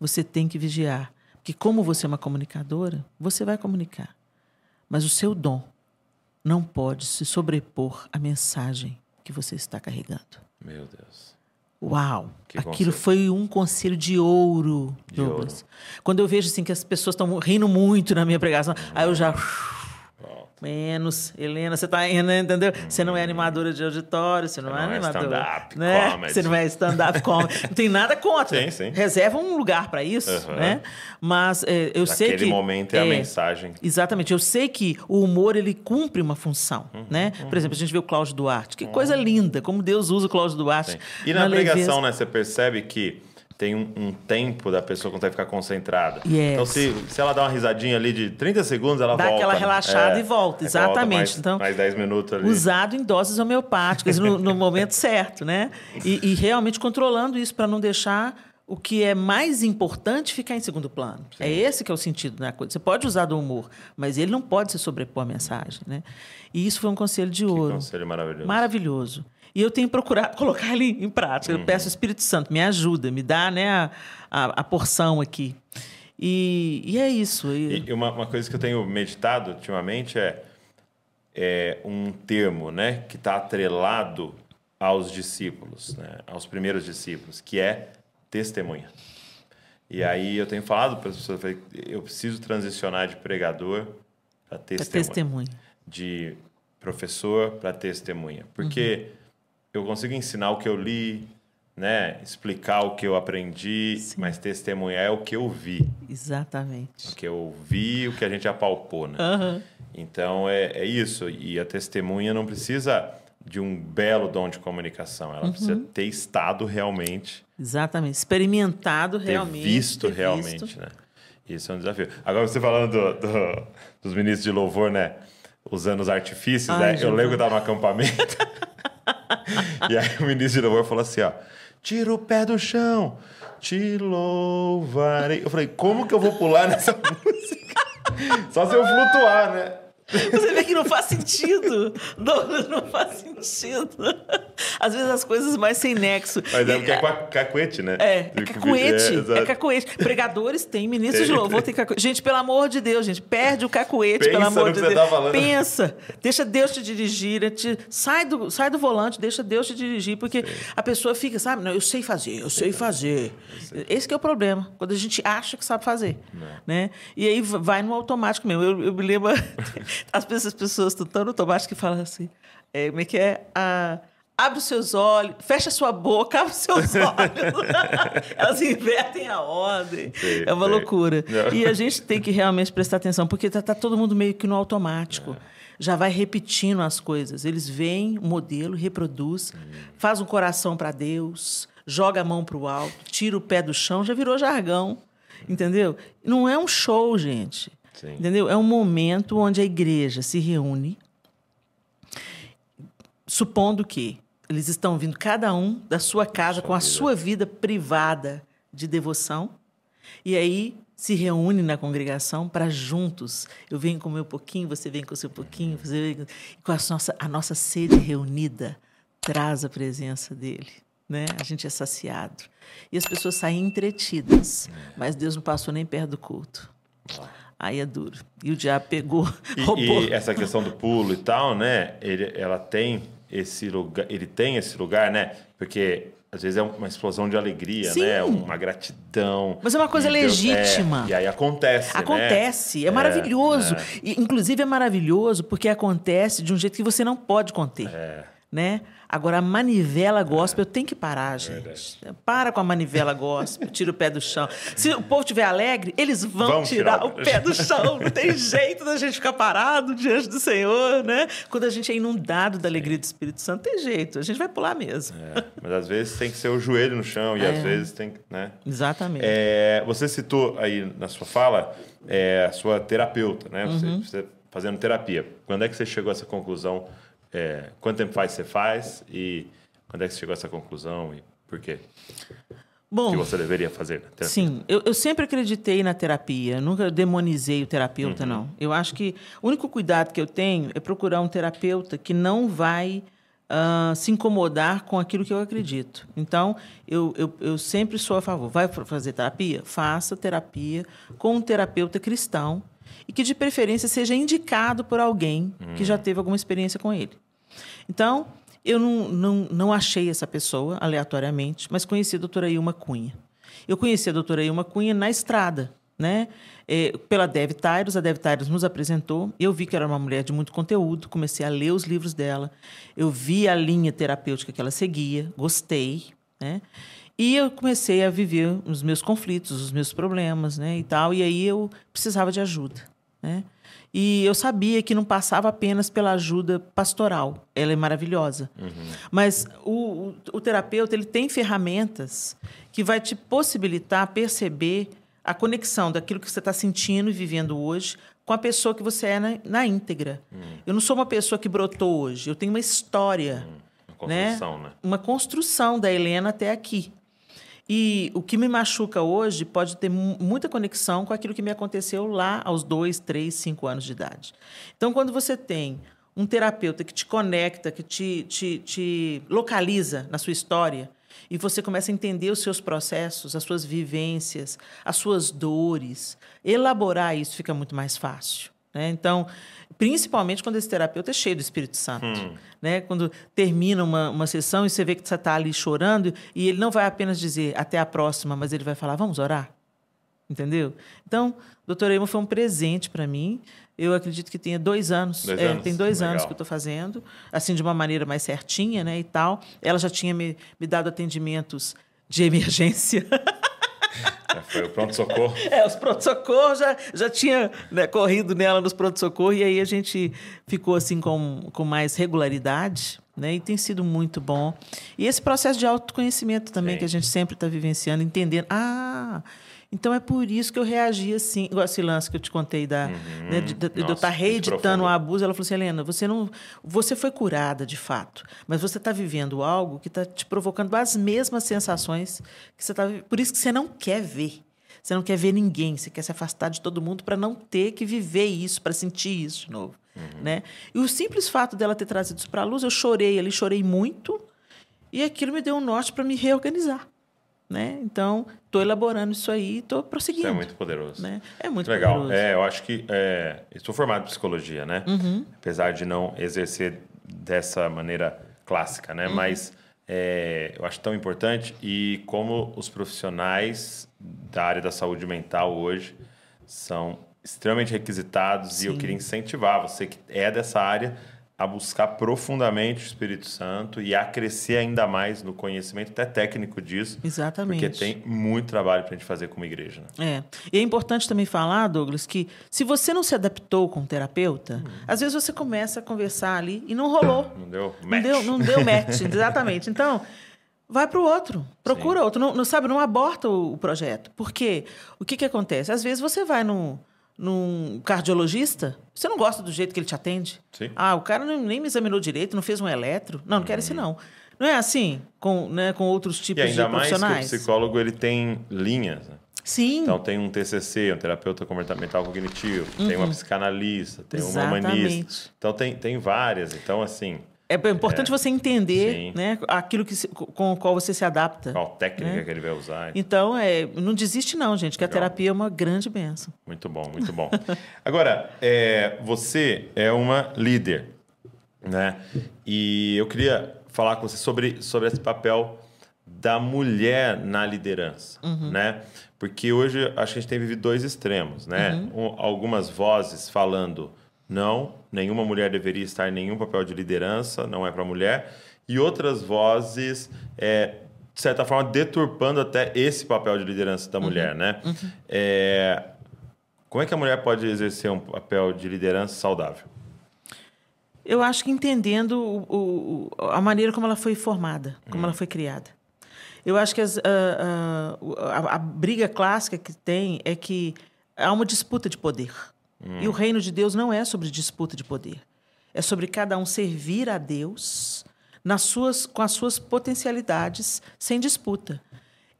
Você tem que vigiar. Porque, como você é uma comunicadora, você vai comunicar. Mas o seu dom não pode se sobrepor à mensagem que você está carregando. Meu Deus. Uau! Que Aquilo conselho. foi um conselho de ouro, de Douglas. Ouro. Quando eu vejo assim que as pessoas estão rindo muito na minha pregação, aí eu já Menos. Helena, você tá indo, entendeu? Você não é animadora de auditório, você não, é não é animadora. Stand-up né? comedy. Você não é stand-up comedy. não tem nada contra. Sim, sim. Reserva um lugar para isso, uhum. né? Mas é, eu Naquele sei que... Naquele momento é, é, a mensagem. Exatamente. Eu sei que o humor, ele cumpre uma função, uhum, né? Uhum. Por exemplo, a gente vê o Cláudio Duarte. Que coisa linda, como Deus usa o Cláudio Duarte. Sim. E na, na pregação, leveza. né? Você percebe que tem um, um, tempo da pessoa consegue ficar concentrada. Yes. Então, se, se ela dá uma risadinha ali de 30 segundos, ela dá volta. Dá aquela relaxada é, e volta, exatamente. Mais, então, mais 10 minutos ali. Usado em doses homeopáticas no, no momento certo, né? E, e realmente controlando isso para não deixar o que é mais importante ficar em segundo plano. Sim. É esse que é o sentido da coisa. Você pode usar do humor, mas ele não pode se sobrepor à mensagem, né? E isso foi um conselho de ouro. Que conselho maravilhoso. Maravilhoso. E eu tenho procurado colocar ele em prática. Uhum. Eu peço ao Espírito Santo, me ajuda, me dá né, a, a, a porção aqui. E, e é isso. E, e uma, uma, coisa que eu tenho meditado ultimamente é, é um termo né, que está atrelado aos discípulos, né, aos primeiros discípulos, que é testemunha. E aí eu tenho falado para as pessoas, eu preciso transicionar de pregador para testemunha. testemunha. De professor para testemunha. Porque uhum eu consigo ensinar o que eu li, né? Explicar o que eu aprendi, Sim. mas testemunhar é o que eu vi. Exatamente. O que eu vi, o que a gente apalpou, né? Uhum. Então é, é isso. E a testemunha não precisa de um belo dom de comunicação. Ela uhum. precisa ter estado realmente. Exatamente. Experimentado ter realmente. Visto ter realmente, visto. né? Isso é um desafio. Agora você falando do, do, dos ministros de louvor, né? Usando os artifícios, Ai, né? Eu lembro que eu estava no acampamento. e aí o ministro de louvor falou assim, ó, tira o pé do chão, te louvarei. Eu falei, como que eu vou pular nessa música? Só se eu flutuar, né? Você vê que não faz sentido. Douglas, não faz sentido. Às vezes as coisas mais sem nexo. Mas é porque é cacuete, né? É, é cacuete. É, é cacuete. Pregadores têm, ministros de louvor têm cacuete. Gente, pelo amor de Deus, gente, perde o cacuete, Pensa pelo amor de Deus. Tá Pensa. Deixa Deus te dirigir. Te... Sai, do, sai do volante, deixa Deus te dirigir, porque Sim. a pessoa fica, sabe? Não, eu sei fazer, eu sei fazer. Esse é o problema, quando a gente acha que sabe fazer. Né? E aí vai no automático mesmo. Eu, eu me lembro as pessoas, estão tão automático que falam assim, é, como é que é? Ah, abre os seus olhos, fecha sua boca, abre os seus olhos. Elas invertem a ordem. É uma loucura. Não. E a gente tem que realmente prestar atenção, porque está tá todo mundo meio que no automático. É. Já vai repetindo as coisas. Eles veem o modelo, reproduz, hum. faz um coração para Deus, joga a mão para o alto, tira o pé do chão, já virou jargão. Entendeu? Não é um show, gente. Sim. Entendeu? É um momento onde a igreja se reúne, supondo que eles estão vindo cada um da sua casa sua com a vida. sua vida privada de devoção, e aí se reúne na congregação para juntos. Eu venho com o meu pouquinho, você vem com o seu pouquinho, você vem com a nossa, a nossa sede reunida traz a presença dele. né? A gente é saciado. E as pessoas saem entretidas, mas Deus não passou nem perto do culto. Aí é duro. E o diabo pegou, E, roubou. e essa questão do pulo e tal, né? Ele, ela tem esse lugar, ele tem esse lugar, né? Porque às vezes é uma explosão de alegria, Sim. né? Uma gratidão. Mas é uma coisa legítima. é, e aí acontece, né? Acontece, é, maravilhoso. E, inclusive é maravilhoso porque acontece de um jeito que você não pode conter. É. Né? Agora, a manivela gospel tem que parar, gente. Para com a manivela gospel, tira o pé do chão. Se o povo estiver alegre, eles vão, Vão tirar, tirar o pé do chão. Não tem jeito da gente ficar parado diante do Senhor, né? Quando a gente é inundado da alegria do Espírito Santo, tem jeito. A gente vai pular mesmo. É, mas às vezes tem que ser o joelho no chão e às vezes tem que, né? Exatamente. É, você citou aí na sua fala é, a sua terapeuta, né? Você, Uhum. você fazendo terapia. Quando é que você chegou a essa conclusão? É, quanto tempo faz você faz e quando é que você chegou a essa conclusão e por quê? Bom, que você deveria fazer? Sim, eu, eu sempre acreditei na terapia, nunca demonizei o terapeuta, não. Eu acho que o único cuidado que eu tenho é procurar um terapeuta que não vai ah, se incomodar com aquilo que eu acredito. Então, eu, eu, eu sempre sou a favor. Vai fa- fazer terapia? Faça terapia com um terapeuta cristão e que, de preferência, seja indicado por alguém que já teve alguma experiência com ele. Então, eu não, não, não achei essa pessoa aleatoriamente, mas conheci a doutora Ilma Cunha. Eu conheci a doutora Ilma Cunha na estrada, né? É, pela Dev Tyrus, a Dev Tyrus nos apresentou. Eu vi que era uma mulher de muito conteúdo, comecei a ler os livros dela. Eu vi a linha terapêutica que ela seguia, gostei, né? E eu comecei a viver os meus conflitos, os meus problemas, né, e tal. E aí eu precisava de ajuda, né? E eu sabia que não passava apenas pela ajuda pastoral. Ela é maravilhosa. Mas o, o, o terapeuta ele tem ferramentas que vai te possibilitar perceber a conexão daquilo que você está sentindo e vivendo hoje com a pessoa que você é na, na íntegra. Eu não sou uma pessoa que brotou hoje. Eu tenho uma história, Uma construção, né? uma construção da Helena até aqui. E o que me machuca hoje pode ter mu- muita conexão com aquilo que me aconteceu lá aos dois, três, cinco anos de idade. Então, quando você tem um terapeuta que te conecta, que te, te, te localiza na sua história, e você começa a entender os seus processos, as suas vivências, as suas dores, elaborar isso fica muito mais fácil. Né? Então, principalmente quando esse terapeuta é cheio do Espírito Santo. Né? Quando termina uma, uma sessão e você vê que você está ali chorando, e ele não vai apenas dizer até a próxima, mas ele vai falar, vamos orar? Entendeu? Então, doutora Emma foi um presente para mim. Eu acredito que tenha dois anos. Dois É, anos? Tem dois Legal. anos que eu estou fazendo, assim, de uma maneira mais certinha, né? E tal. Ela já tinha me, me dado atendimentos de emergência. É, Foi o pronto-socorro. É, os pronto-socorro já, já tinha né, corrido nela nos pronto-socorro e aí a gente ficou assim com, com mais regularidade, né? E tem sido muito bom. E esse processo de autoconhecimento também Sim. que a gente sempre está vivenciando, entendendo. Ah, então é por isso que eu reagi assim, igual esse lance que eu te contei da, né, de, de- de eu Nossa, estar reeditando o abuso. Ela falou assim, Helena, você não, você foi curada de fato, mas você está vivendo algo que está te provocando as mesmas sensações que você está. Por isso que você não quer ver. Você não quer ver ninguém, você quer se afastar de todo mundo para não ter que viver isso, para sentir isso de novo. Né? E o simples fato dela ter trazido isso para a luz, eu chorei ali, chorei muito, e aquilo me deu um norte para me reorganizar. Né? Então, estou elaborando isso aí e estou prosseguindo. Isso é muito poderoso. Né? É muito Legal. poderoso. É, eu acho que é, eu sou formado em psicologia, né? Uhum. Apesar de não exercer dessa maneira clássica, Uhum. né? Mas é, eu acho tão importante e como os profissionais da área da saúde mental hoje são extremamente requisitados e eu queria incentivar você que é dessa área a buscar profundamente o Espírito Santo e a crescer ainda mais no conhecimento até técnico disso. Exatamente. Porque tem muito trabalho para a gente fazer como igreja. Né? É. E é importante também falar, Douglas, que se você não se adaptou com o terapeuta, às vezes você começa a conversar ali e não rolou. Não deu Não match. deu, não deu match, exatamente. Então, vai para o outro, procura outro. Não, não, sabe, não aborta o, o projeto. Porque o que, que acontece? Às vezes você vai num, num cardiologista, você não gosta do jeito que ele te atende. Sim. Ah, o cara nem me examinou direito, não fez um eletro. Não, não quero esse não. Não é assim com, né, com outros E tipos ainda de mais que o profissionais? psicólogo ele tem linhas. né? Sim. Então tem um TCC, um terapeuta comportamental cognitivo, tem uma psicanalista, tem uma Uhum. Exatamente. humanista. Então tem, tem várias. Então assim, É importante é. você entender né, aquilo que com o qual você se adapta. Qual técnica né? que ele vai usar. Então, é, não desiste não, gente, que Legal. a terapia é uma grande benção. Muito bom, muito bom. Agora, é, você é uma líder, né? E eu queria falar com você sobre, sobre esse papel da mulher na liderança, uhum. né? Porque hoje acho que a gente tem vivido dois extremos, né? Uhum. Um, algumas vozes falando não, nenhuma mulher deveria estar em nenhum papel de liderança, não é para mulher. E outras vozes, é, de certa forma, deturpando até esse papel de liderança da uhum. mulher, né? Uhum. É, como é que a mulher pode exercer um papel de liderança saudável? Eu acho que entendendo o, o, a maneira como ela foi formada, como hum. ela foi criada. Eu acho que as, a, a, a, briga clássica que tem é que há uma disputa de poder. Hum. E o reino de Deus não é sobre disputa de poder. É sobre cada um servir a Deus nas suas, com as suas potencialidades, sem disputa.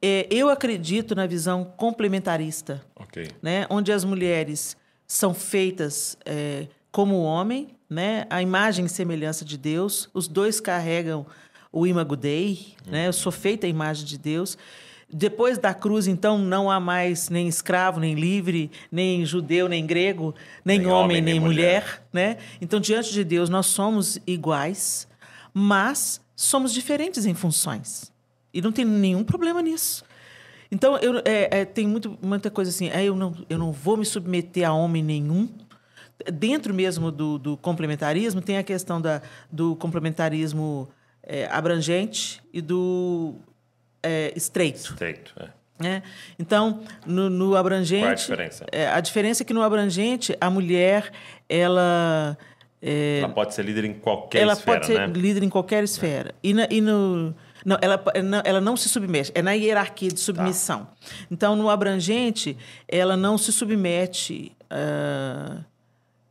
É, eu acredito na visão complementarista, okay. né? onde as mulheres são feitas é, como o homem, né? a imagem e semelhança de Deus, os dois carregam o imago Dei, uhum. né? eu sou feita a imagem de Deus. Depois da cruz, então, não há mais nem escravo, nem livre, nem judeu, nem grego, nem, nem homem, homem, nem, mulher. mulher, né? Então, diante de Deus, nós somos iguais, mas somos diferentes em funções. E não tem nenhum problema nisso. Então, eu, é, é, tem muito, muita coisa assim, é, eu, não, eu não vou me submeter a homem nenhum. Dentro mesmo do, do complementarismo, tem a questão da, do complementarismo é, abrangente e do é, estreito. Estreito, é. É. Então, no, no, abrangente. Qual é a diferença? É, a diferença é que no abrangente, a mulher, ela. É, ela pode ser líder em qualquer ela esfera. Ela pode ser né? líder em qualquer esfera. E, na, e no. Não ela, não, ela não se submete, é na hierarquia de submissão. Tá. Então, no abrangente, ela não se submete. Uh,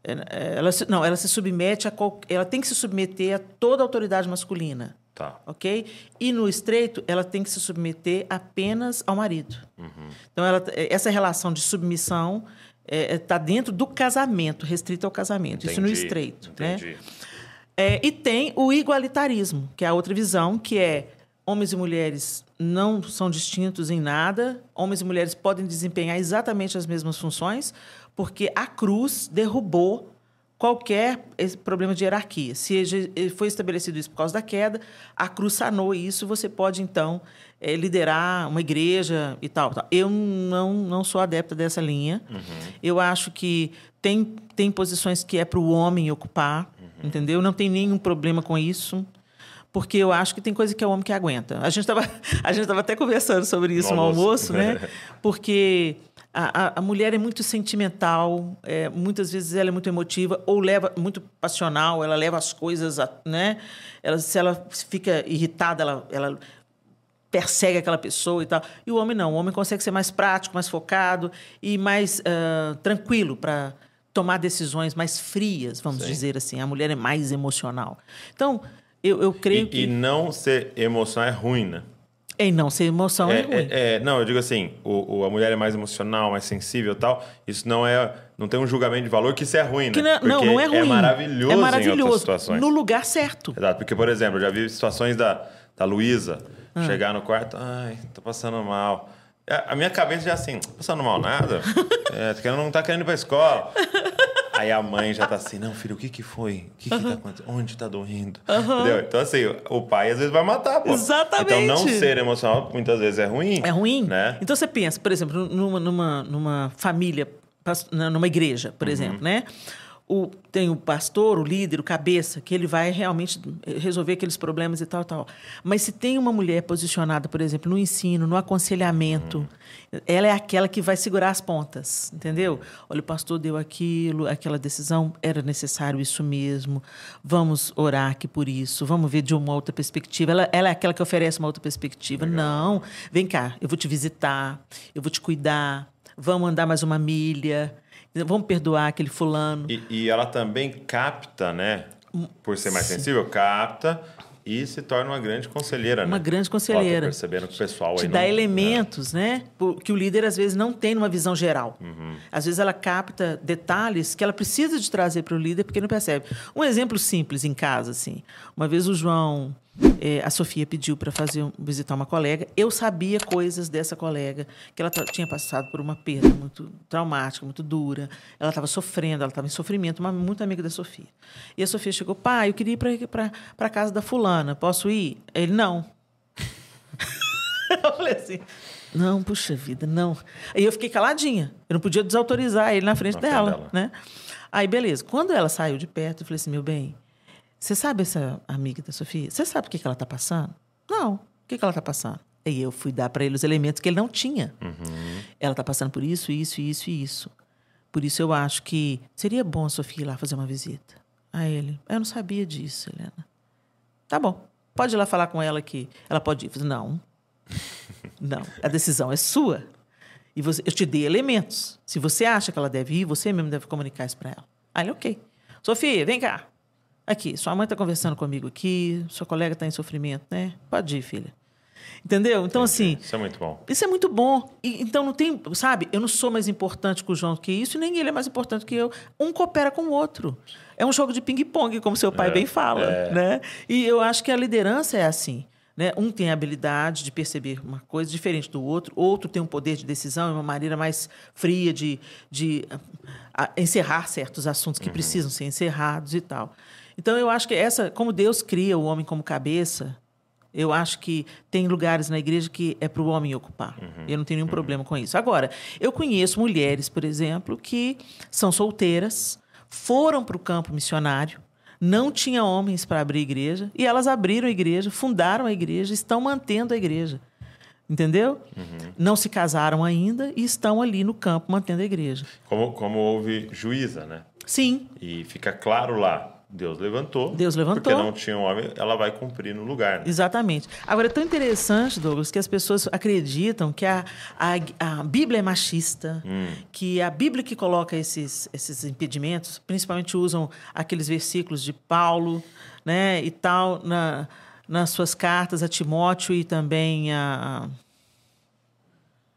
ela não, ela se submete a qual, ela tem que se submeter a toda a autoridade masculina. Tá. Ok? E no estreito, ela tem que se submeter apenas ao marido. Uhum. Então, ela, essa relação de submissão está é, é tá dentro do casamento, restrito ao casamento. Entendi. Isso no estreito. Né? Entendi. Né? É, e tem o igualitarismo, que é a outra visão, que é homens e mulheres não são distintos em nada, homens e mulheres podem desempenhar exatamente as mesmas funções, porque a cruz derrubou qualquer problema de hierarquia. Se foi estabelecido isso por causa da queda, a cruz sanou isso, você pode, então, é, liderar uma igreja e tal, tal. Eu não, não sou adepta dessa linha. Uhum. Eu acho que tem, tem posições que é para o homem ocupar, uhum. entendeu? Não tem nenhum problema com isso porque eu acho que tem coisa que é o homem que aguenta. A gente estava até conversando sobre isso no, no almoço, almoço né? Porque a, a, mulher é muito sentimental, é, muitas vezes ela é muito emotiva ou leva muito passional, ela leva as coisas, a, né? Ela, se ela fica irritada, ela, ela persegue aquela pessoa e tal. E o homem não, o homem consegue ser mais prático, mais focado e mais uh, tranquilo para tomar decisões mais frias, vamos Sim. dizer assim. A mulher é mais emocional. Então, eu, eu creio e, que... E não ser emocional é ruim, né? Em não ser emoção é, é ruim. É, é, não, eu digo assim, o, o, a mulher é mais emocional, mais sensível e tal. Isso não é. Não tem um julgamento de valor que isso é ruim, né? Não, não, não, é ruim. É maravilhoso, é maravilhoso em outras situações. No lugar certo. Exato, porque, por exemplo, eu já vi situações da, da Luísa ah. chegar no quarto, ai, tô passando mal. É, a minha cabeça já assim, passando mal nada. é, não tá querendo ir pra escola. Aí a mãe já tá assim, não, filho, o que que foi? O que que tá acontecendo? Onde tá doendo? Entendeu? Então, assim, o pai às vezes vai matar, pô. Exatamente. Então, não ser emocional muitas vezes é ruim. É ruim. Né? Então, você pensa, por exemplo, numa, numa, numa família, numa igreja, por uhum. exemplo, né? O, tem o pastor, o líder, o cabeça, que ele vai realmente resolver aqueles problemas e tal, tal. Mas se tem uma mulher posicionada, por exemplo, no ensino, no aconselhamento, uhum. ela é aquela que vai segurar as pontas, entendeu? Olha, o pastor deu aquilo, aquela decisão, era necessário isso mesmo, vamos orar aqui por isso, vamos ver de uma outra perspectiva. Ela, ela é aquela que oferece uma outra perspectiva. Legal. Não, vem cá, eu vou te visitar, eu vou te cuidar, vamos andar mais uma milha Vamos perdoar aquele fulano. E, e ela também capta, né? Por ser mais Sim. sensível, capta E se torna uma grande conselheira, uma né? grande conselheira. Ó, percebendo que o pessoal Te aí dá não- elementos, né? po- Que o líder às vezes não tem numa visão geral. Uhum. Às vezes ela capta detalhes que ela precisa de trazer para o líder porque não percebe. Um exemplo simples em casa, assim. Uma vez o João, eh, a Sofia pediu para fazer visitar uma colega. Eu sabia coisas dessa colega que ela tinha passado por uma perda muito traumática, muito dura. Ela estava sofrendo, ela estava em sofrimento. Uma muito amiga da Sofia. E a Sofia chegou, pai, eu queria ir para a casa da fulana. Posso ir? Ele não. Eu falei assim, não, puxa vida, não. Aí eu fiquei caladinha. Eu não podia desautorizar ele na frente Na frente dela, dela. né? Aí, beleza. Quando ela saiu de perto, eu falei assim, meu bem, você sabe essa amiga da Sofia? Você sabe o que, que ela está passando? Não. O que, que ela está passando? Aí eu fui dar para ele os elementos que ele não tinha. Ela está passando por isso, isso, isso e isso. Por isso eu acho que seria bom a Sofia ir lá fazer uma visita. Aí ele, eu não sabia disso, Helena. Tá bom. Pode ir lá falar com ela que ela pode ir. Não. Não. A decisão é sua. E você, eu te dei elementos. Se você acha que ela deve ir, você mesmo deve comunicar isso para ela. Aí ele, ok. Sofia, vem cá. Aqui, sua mãe está conversando comigo aqui, sua colega está em sofrimento, né? Pode ir, filha. Entendeu? Então, assim, Isso é muito bom. isso é muito bom. E, então não tem, sabe? Eu não sou mais importante que o João que isso, e nem ele é mais importante que eu. Um coopera com o outro. É um jogo de ping-pong, como seu pai É, bem fala, é. né? E eu acho que a liderança é assim. Né? Um tem a habilidade de perceber uma coisa diferente do outro, outro tem um poder de decisão, uma maneira mais fria de, de ah, encerrar certos assuntos que precisam ser encerrados e tal. Então eu acho que essa, como Deus cria o homem como cabeça, eu acho que tem lugares na igreja que é para o homem ocupar. Eu não tenho nenhum problema com isso. Agora, eu conheço mulheres, por exemplo, que são solteiras, foram para o campo missionário, não tinha homens para abrir igreja, e elas abriram a igreja, fundaram a igreja, estão mantendo a igreja. Entendeu? Não se casaram ainda e estão ali no campo mantendo a igreja. Como, como houve juíza, né? Sim, E fica claro lá, Deus levantou. Deus levantou. Porque não tinha um homem, ela vai cumprir no lugar. Né? Exatamente. Agora, é tão interessante, Douglas, que as pessoas acreditam que a, a, a Bíblia é machista, que a Bíblia que coloca esses, esses impedimentos, principalmente usam aqueles versículos de Paulo né, e tal, na, nas suas cartas a Timóteo e também a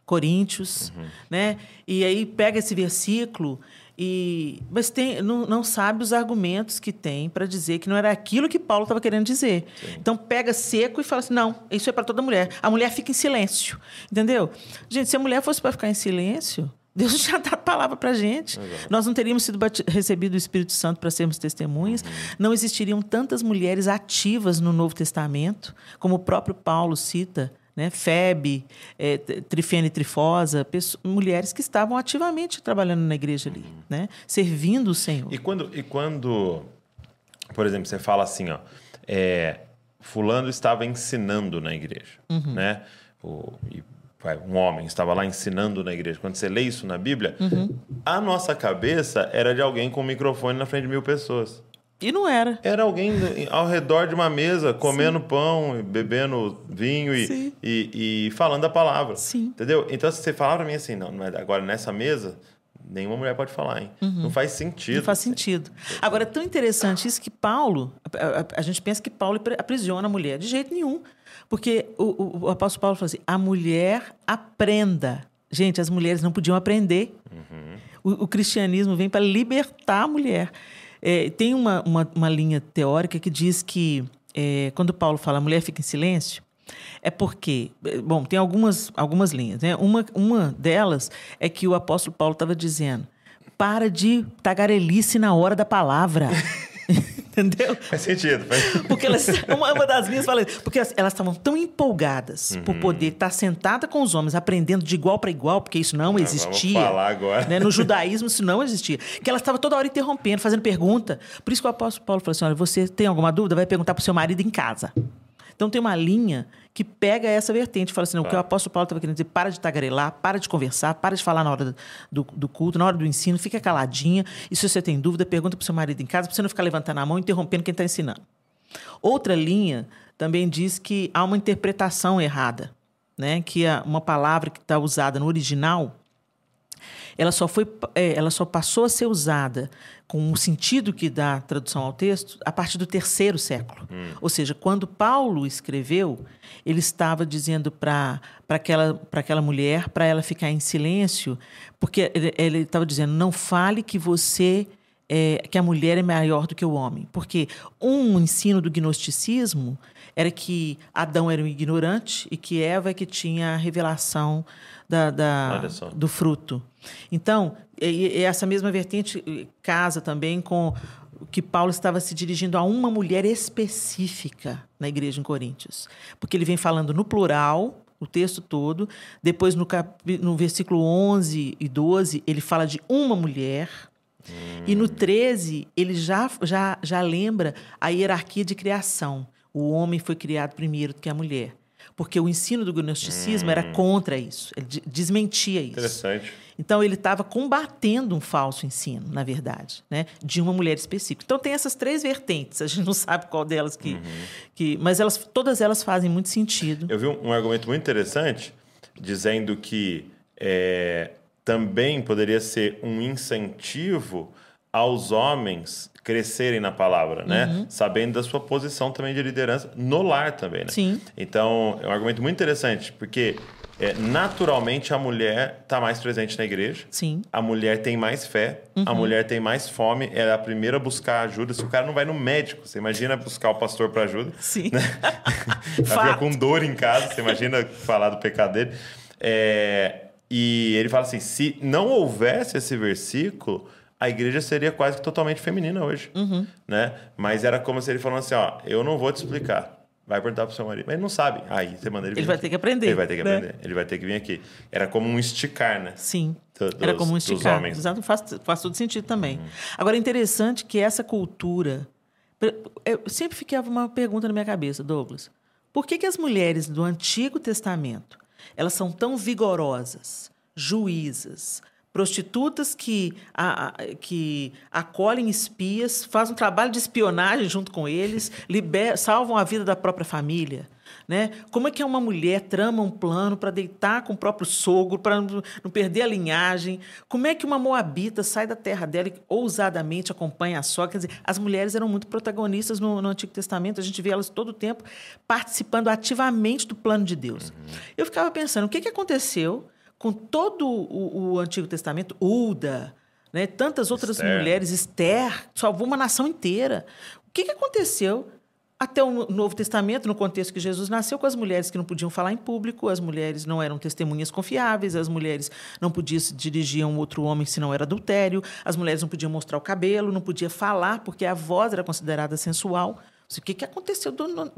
Coríntios, né? E aí pega esse versículo e mas tem não, não sabe os argumentos que tem para dizer que não era aquilo que Paulo estava querendo dizer. Então pega seco e fala assim: "Não, isso é para toda mulher. A mulher fica em silêncio". Entendeu? Gente, se a mulher fosse para ficar em silêncio, Deus já dá a palavra para gente. Nós não teríamos sido recebido o Espírito Santo para sermos testemunhas. Não existiriam tantas mulheres ativas no Novo Testamento, como o próprio Paulo cita, né? Febe, eh, t- Trifene Trifosa, pesso- mulheres que estavam ativamente trabalhando na igreja ali, né? Servindo o Senhor. E quando, e quando, por exemplo, você fala assim, ó, é, fulano estava ensinando na igreja, Uhum. né? O, e, vai, um homem estava lá ensinando na igreja. Quando você lê isso na Bíblia, Uhum. a nossa cabeça era de alguém com um microfone na frente de mil pessoas. E não era. Era alguém ao redor de uma mesa, comendo pão, e bebendo vinho e, Sim. e, e falando a palavra. Sim. Entendeu? Então, se você falar pra mim assim, não, mas agora nessa mesa, nenhuma mulher pode falar, hein? Não faz sentido. Uhum. Não faz assim. sentido. Agora, é tão interessante isso que Paulo, a, a- a gente pensa que Paulo aprisiona a mulher. De jeito nenhum. Porque o, o- o apóstolo Paulo fala assim: a mulher aprenda. Gente, as mulheres não podiam aprender. O, o cristianismo vem para libertar a mulher. É, tem uma, uma, uma linha teórica que diz que é, quando Paulo fala a mulher fica em silêncio, é porque, é, bom, tem algumas, algumas linhas, né? Uma, uma delas é que o apóstolo Paulo estava dizendo: para de tagarelice na hora da palavra. Entendeu? Faz sentido. Faz... Porque elas, uma, uma das minhas fala, porque elas elas estavam tão empolgadas por poder estar sentada com os homens, aprendendo de igual para igual, porque isso não existia. Vamos falar agora. né? No judaísmo isso não existia. Que ela estava toda hora interrompendo, fazendo pergunta. Por isso que o apóstolo Paulo falou assim: olha, você tem alguma dúvida? Vai perguntar para o seu marido em casa. Então tem uma linha que pega essa vertente fala assim: não, o que o apóstolo Paulo estava querendo dizer, para de tagarelar, para de conversar, para de falar na hora do, do culto, na hora do ensino, fica caladinha. E se você tem dúvida, pergunta para o seu marido em casa, para você não ficar levantando a mão e interrompendo quem está ensinando. Outra linha também diz que há uma interpretação errada, né? que é uma palavra que está usada no original ela só foi, é, ela só passou a ser usada com o sentido que dá a tradução ao texto a partir do terceiro século. Hum. Ou seja, quando Paulo escreveu, ele estava dizendo para aquela, aquela mulher, para ela ficar em silêncio, porque ele, ele estava dizendo: não fale que você é, que a mulher é maior do que o homem. Porque um ensino do gnosticismo era que Adão era um ignorante e que Eva é que tinha a revelação da, da do fruto. Então, e, e essa mesma vertente casa também com que Paulo estava se dirigindo a uma mulher específica na igreja em Coríntios. Porque ele vem falando no plural, o texto todo. Depois, no, cap... no versículo 11 e 12, ele fala de uma mulher. Hum. E no 13, ele já, já, já lembra a hierarquia de criação. O homem foi criado primeiro do que a mulher. Porque o ensino do gnosticismo hum. era contra isso, ele desmentia isso. Interessante. Então ele estava combatendo um falso ensino, na verdade, né, de uma mulher específica. Então tem essas três vertentes. A gente não sabe qual delas que, uhum. que, mas elas, todas elas fazem muito sentido. Eu vi um, um argumento muito interessante dizendo que é, também poderia ser um incentivo aos homens crescerem na palavra, né? Uhum. Sabendo da sua posição também de liderança no lar também, né? Sim. Então, é um argumento muito interessante, porque é, naturalmente a mulher está mais presente na igreja. Sim. A mulher tem mais fé, uhum. a mulher tem mais fome, ela é a primeira a buscar ajuda. Se o cara não vai no médico, você imagina buscar o pastor para ajuda. Sim. Né? com dor em casa, você imagina falar do pecado dele. É, e ele fala assim: se não houvesse esse versículo, a igreja seria quase que totalmente feminina hoje. Uhum. Né? Mas era como se ele falasse assim: ó, eu não vou te explicar. Vai perguntar pro seu marido. Mas ele não sabe. Aí você manda ele Ele vai aqui. ter que aprender. Ele vai ter que né? aprender. Ele vai ter que vir aqui. Era como um esticar, né? Sim. Do, Era como um esticar. Exato, faz, faz todo sentido também. Uhum. Agora, é interessante que essa cultura. Eu sempre ficava uma pergunta na minha cabeça, Douglas. Por que, que as mulheres do Antigo Testamento elas são tão vigorosas, juízas, prostitutas que, a, a, que acolhem espias, fazem um trabalho de espionagem junto com eles, liber, salvam a vida da própria família. Né? Como é que uma mulher trama um plano para deitar com o próprio sogro, para não perder a linhagem? Como é que uma moabita sai da terra dela e ousadamente acompanha a sogra? Quer dizer, as mulheres eram muito protagonistas no, no Antigo Testamento, a gente vê elas todo o tempo participando ativamente do plano de Deus. Uhum. Eu ficava pensando, o que, que aconteceu com todo o, o Antigo Testamento, Uda, né? tantas outras Esther. mulheres, Esther, salvou uma nação inteira. O que, que aconteceu até o Novo Testamento, no contexto que Jesus nasceu, com as mulheres que não podiam falar em público, as mulheres não eram testemunhas confiáveis, as mulheres não podiam se dirigir a um outro homem se não era adultério, as mulheres não podiam mostrar o cabelo, não podiam falar porque a voz era considerada sensual. O que, que aconteceu do, no,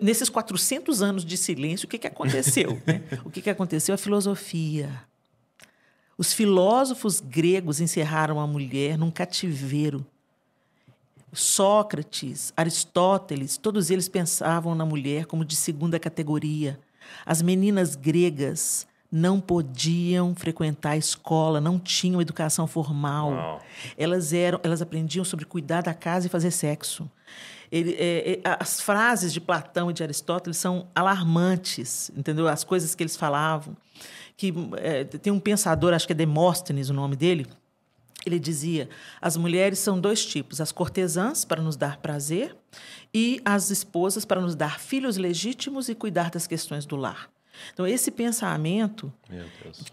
nesses 400 anos de silêncio? O que, que aconteceu? né? O que, que aconteceu? A filosofia. Os filósofos gregos encerraram a mulher num cativeiro. Sócrates, Aristóteles, todos eles pensavam na mulher como de segunda categoria. As meninas gregas não podiam frequentar a escola, não tinham educação formal. Elas eram, elas aprendiam sobre cuidar da casa e fazer sexo. Ele, é, é, as frases de Platão e de Aristóteles são alarmantes, entendeu? As coisas que eles falavam. Que é, tem um pensador, acho que é Demóstenes o nome dele. Ele dizia: as mulheres são dois tipos, as cortesãs para nos dar prazer e as esposas para nos dar filhos legítimos e cuidar das questões do lar. Então esse pensamento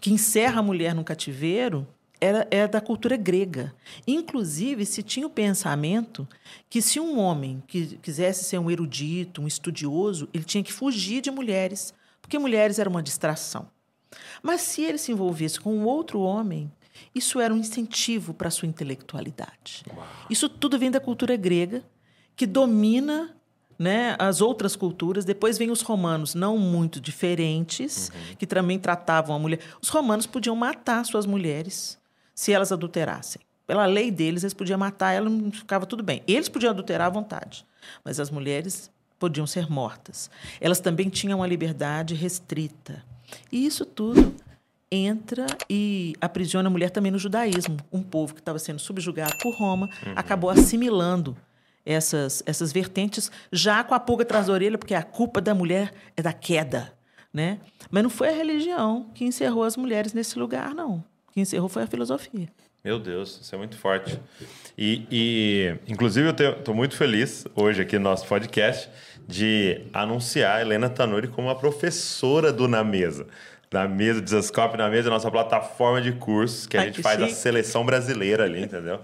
que encerra a mulher no cativeiro era, era da cultura grega. Inclusive, se tinha o pensamento que se um homem que quisesse ser um erudito, um estudioso, ele tinha que fugir de mulheres, porque mulheres eram uma distração. Mas se ele se envolvesse com outro homem, isso era um incentivo para a sua intelectualidade. Uau. Isso tudo vem da cultura grega, que domina né, as outras culturas. Depois vem os romanos, não muito diferentes, uhum. que também tratavam a mulher. Os romanos podiam matar suas mulheres se elas adulterassem. Pela lei deles, eles podiam matar ela, ficava tudo bem. Eles podiam adulterar à vontade, mas as mulheres podiam ser mortas. Elas também tinham uma liberdade restrita. E isso tudo entra e aprisiona a mulher também no judaísmo. Um povo que estava sendo subjugado por Roma uhum. acabou assimilando essas, essas vertentes, já com a pulga atrás da orelha, porque a culpa da mulher é da queda. Né? Mas não foi a religião que encerrou as mulheres nesse lugar, não. Que encerrou foi a filosofia. Meu Deus, isso é muito forte. E, e inclusive, eu estou muito feliz hoje aqui no nosso podcast de anunciar a Helena Tanuri como a professora do Na Mesa na mesa, Desascope na mesa, nossa plataforma de cursos, que a Ai, gente que faz chique. a seleção brasileira ali, entendeu?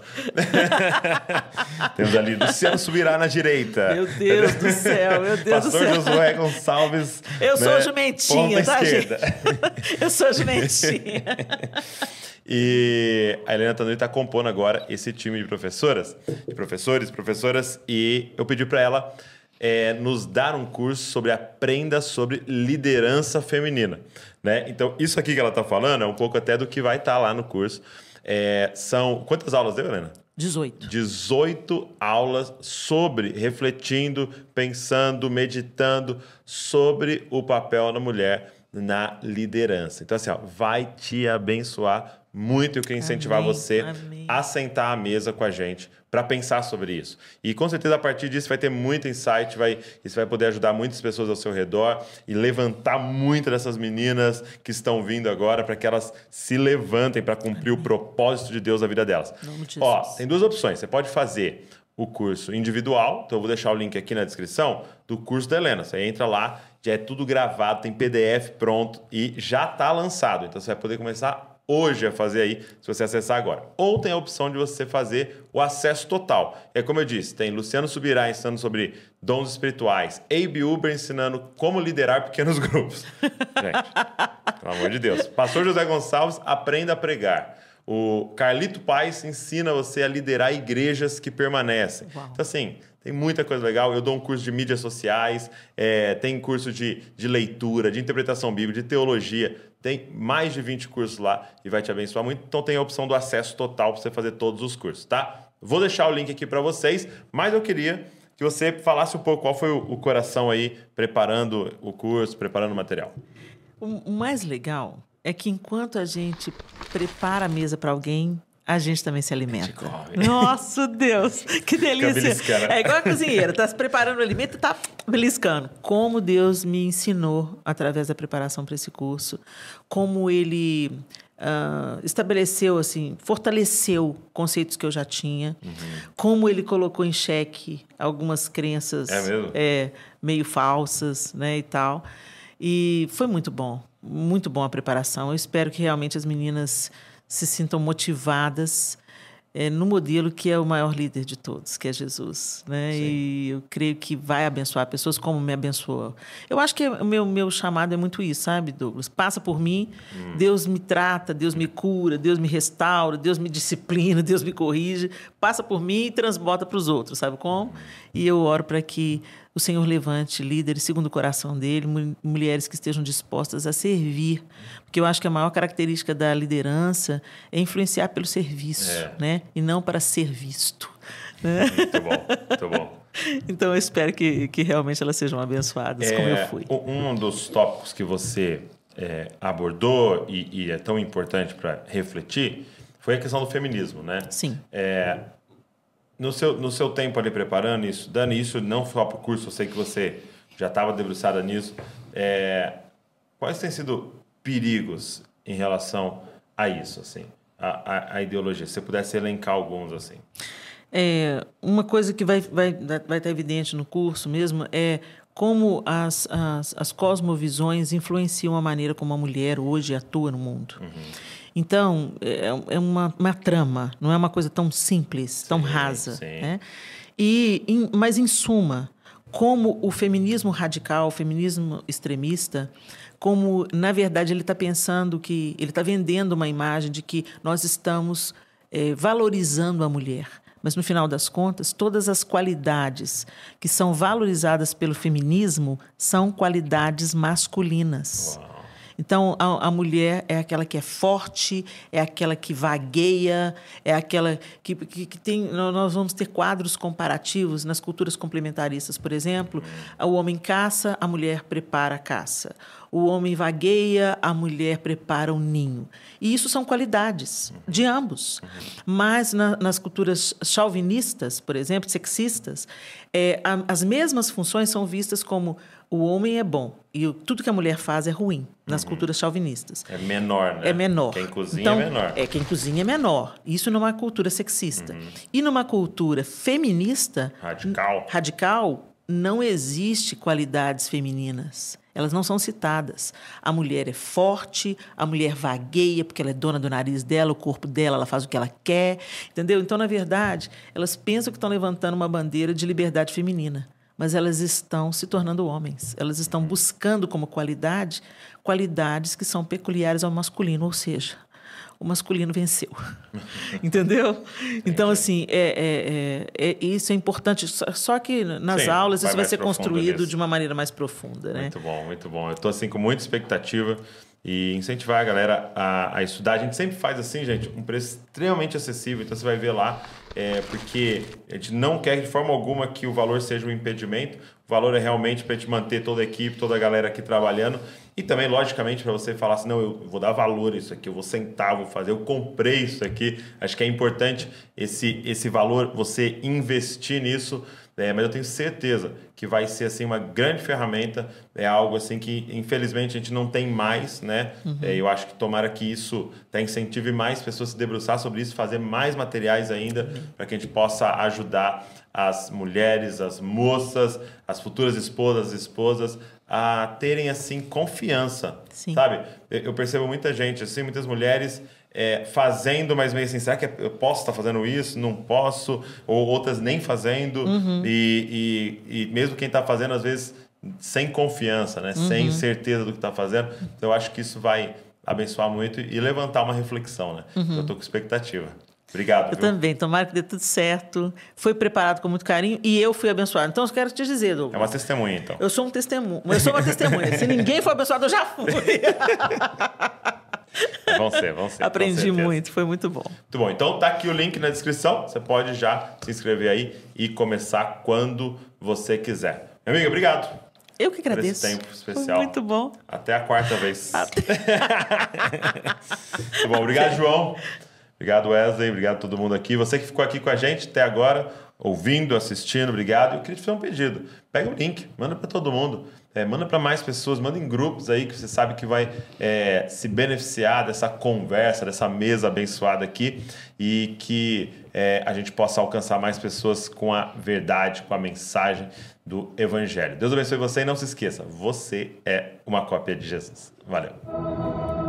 Temos ali Luciano Subirá na direita. Meu Deus do céu, meu Deus Pastor do céu. Josué Gonçalves. Eu né? sou jumentinha, tá, esquerda. gente? Eu sou jumentinha. E a Helena Tanuri está compondo agora esse time de professoras, de professores, professoras, e eu pedi para ela é, nos dar um curso sobre aprenda sobre liderança feminina. Né? Então, isso aqui que ela está falando é um pouco até do que vai estar tá lá no curso. É, são. Quantas aulas deu, Helena? 18. 18 aulas sobre, refletindo, pensando, meditando sobre o papel da mulher na liderança. Então, assim, ó, vai te abençoar muito. Eu quero incentivar Amém. você Amém. a sentar à mesa com a gente para pensar sobre isso. E com certeza a partir disso vai ter muito insight, vai, isso vai poder ajudar muitas pessoas ao seu redor e levantar muitas dessas meninas que estão vindo agora para que elas se levantem para cumprir Amém. o propósito de Deus na vida delas. Ó, tem duas opções. Você pode fazer o curso individual, então eu vou deixar o link aqui na descrição do curso da Helena. Você entra lá, já é tudo gravado, tem PDF pronto e já está lançado. Então você vai poder começar hoje a fazer aí, se você acessar agora. Ou tem a opção de você fazer o acesso total. É como eu disse, tem Luciano Subirá ensinando sobre dons espirituais, Abe Uber ensinando como liderar pequenos grupos. Gente, pelo amor de Deus. Pastor José Gonçalves, aprenda a pregar. O Carlito Paz ensina você a liderar igrejas que permanecem. Uau. Então, assim, tem muita coisa legal. Eu dou um curso de mídias sociais, é, tem curso de, de leitura, de interpretação bíblica, de teologia. Tem mais de 20 cursos lá e vai te abençoar muito. Então tem a opção do acesso total para você fazer todos os cursos, tá? Vou deixar o link aqui para vocês, mas eu queria que você falasse um pouco qual foi o, coração aí preparando o curso, preparando o material. O mais legal é que enquanto a gente prepara a mesa para alguém, a gente também se alimenta. Nossa, Deus, que delícia. É igual a cozinheira, está se preparando o alimento e está beliscando. Como Deus me ensinou através da preparação para esse curso, como ele uh, estabeleceu, assim, fortaleceu conceitos que eu já tinha, uhum. como ele colocou em xeque algumas crenças é é, meio falsas, né, e tal. E foi muito bom, muito bom a preparação. Eu espero que realmente as meninas se sintam motivadas é, no modelo que é o maior líder de todos, que é Jesus. Né? E eu creio que vai abençoar pessoas como me abençoou. Eu acho que o meu, meu chamado é muito isso, sabe, Douglas? Passa por mim, hum. Deus me trata, Deus me cura, Deus me restaura, Deus me disciplina, Deus me corrige. Passa por mim e transbota para os outros, sabe como? Hum. E eu oro para que o Senhor levante líderes segundo o coração dele, mulheres que estejam dispostas a servir. Porque eu acho que a maior característica da liderança é influenciar pelo serviço, é. né? E não para ser visto. Né? Muito bom, muito bom. Então eu espero que, que realmente elas sejam abençoadas, é, como eu fui. Um dos tópicos que você é, abordou e, e, é tão importante para refletir foi a questão do feminismo, né? Sim. É, no seu, no seu tempo ali preparando isso, dando isso não só para o curso, eu sei que você já estava debruçada nisso. É, quais têm sido perigos em relação a isso, assim, a, a, a ideologia? Se você pudesse elencar alguns, assim. É, uma coisa que vai, vai, vai estar evidente no curso mesmo é como as, as, as cosmovisões influenciam a maneira como a mulher hoje atua no mundo. Uhum. Então, é, é uma, uma trama, não é uma coisa tão simples, tão sim, rasa. Sim. Né? E, em, mas, em suma, como o feminismo radical, o feminismo extremista, como, na verdade, ele está pensando que. ele está vendendo uma imagem de que nós estamos é, valorizando a mulher. Mas, no final das contas, todas as qualidades que são valorizadas pelo feminismo são qualidades masculinas. Uau. Então, a, a, mulher é aquela que é forte, é aquela que vagueia, é aquela que, que, que, tem. Nós vamos ter quadros comparativos nas culturas complementaristas, por exemplo. O homem caça, a mulher prepara a caça. o homem vagueia, a mulher prepara um ninho. E isso são qualidades de ambos. Mas na, nas culturas chauvinistas, por exemplo, sexistas, é, a, as mesmas funções são vistas como o homem é bom e o, tudo que a mulher faz é ruim nas uhum. culturas chauvinistas. É menor, né? É menor. Quem cozinha então, é menor. É, quem cozinha é menor. Isso numa cultura sexista. Uhum. E numa cultura feminista... Radical. Radical, não existe qualidades femininas. Elas não são citadas. A mulher é forte, a mulher vagueia porque ela é dona do nariz dela, o corpo dela, ela faz o que ela quer, entendeu? Então, na verdade, elas pensam que estão levantando uma bandeira de liberdade feminina mas elas estão se tornando homens. Elas estão buscando como qualidade qualidades que são peculiares ao masculino, ou seja, o masculino venceu. Entendeu? Então, assim, é, é, é, é, isso é importante. Só que nas Sim, aulas vai isso vai ser construído nisso. de uma maneira mais profunda. Né? Muito bom, muito bom. Eu estou assim, com muita expectativa e incentivar a galera a, a, estudar. A gente sempre faz assim, gente, um preço extremamente acessível. Então você vai ver lá, é, porque a gente não quer de forma alguma que o valor seja um impedimento. O valor é realmente para a gente manter toda a equipe, toda a galera aqui trabalhando. E também, logicamente, para você falar assim, não, eu vou dar valor a isso aqui, eu vou sentar, vou fazer, eu comprei isso aqui. Acho que é importante esse, esse valor, você investir nisso é, mas eu tenho certeza que vai ser assim uma grande ferramenta, é algo assim que infelizmente a gente não tem mais, né? Uhum. É, eu acho que tomara que isso tá, incentive mais pessoas a se debruçar sobre isso, fazer mais materiais ainda uhum. para que a gente possa ajudar as mulheres, as moças, as futuras esposas, esposas a terem assim confiança, Sim. sabe? Eu percebo muita gente assim, muitas mulheres é, fazendo, mas meio assim, será que eu posso estar fazendo isso? Não posso? Ou outras nem fazendo. Uhum. E, e, e, mesmo quem está fazendo, às vezes, sem confiança, né? Uhum. sem certeza do que está fazendo. Então, eu acho que isso vai abençoar muito e levantar uma reflexão. Né? Uhum. Eu estou com expectativa. Obrigado. Eu viu? também. Tomara que dê tudo certo. Foi preparado com muito carinho e eu fui abençoado. Então, eu quero te dizer, Douglas. É uma testemunha, então. Eu sou um testemunho. Eu sou uma testemunha. Se ninguém for abençoado, eu já fui. Vão ser, vão ser. Aprendi muito, foi muito bom. Muito bom. Então tá aqui o link na descrição. Você pode já se inscrever aí e começar quando você quiser. Minha amiga, obrigado. Eu que agradeço. Por esse tempo especial. Foi muito bom. Até a quarta vez. Até... muito bom. Obrigado, João. Obrigado, Wesley. Obrigado a todo mundo aqui. Você que ficou aqui com a gente até agora, ouvindo, assistindo, obrigado. Eu queria te fazer um pedido. Pega o link, manda para todo mundo. É, manda para mais pessoas, manda em grupos aí que você sabe que vai é, se beneficiar dessa conversa, dessa mesa abençoada aqui e que é, a gente possa alcançar mais pessoas com a verdade, com a mensagem do Evangelho. Deus abençoe você e não se esqueça, você é uma cópia de Jesus. Valeu.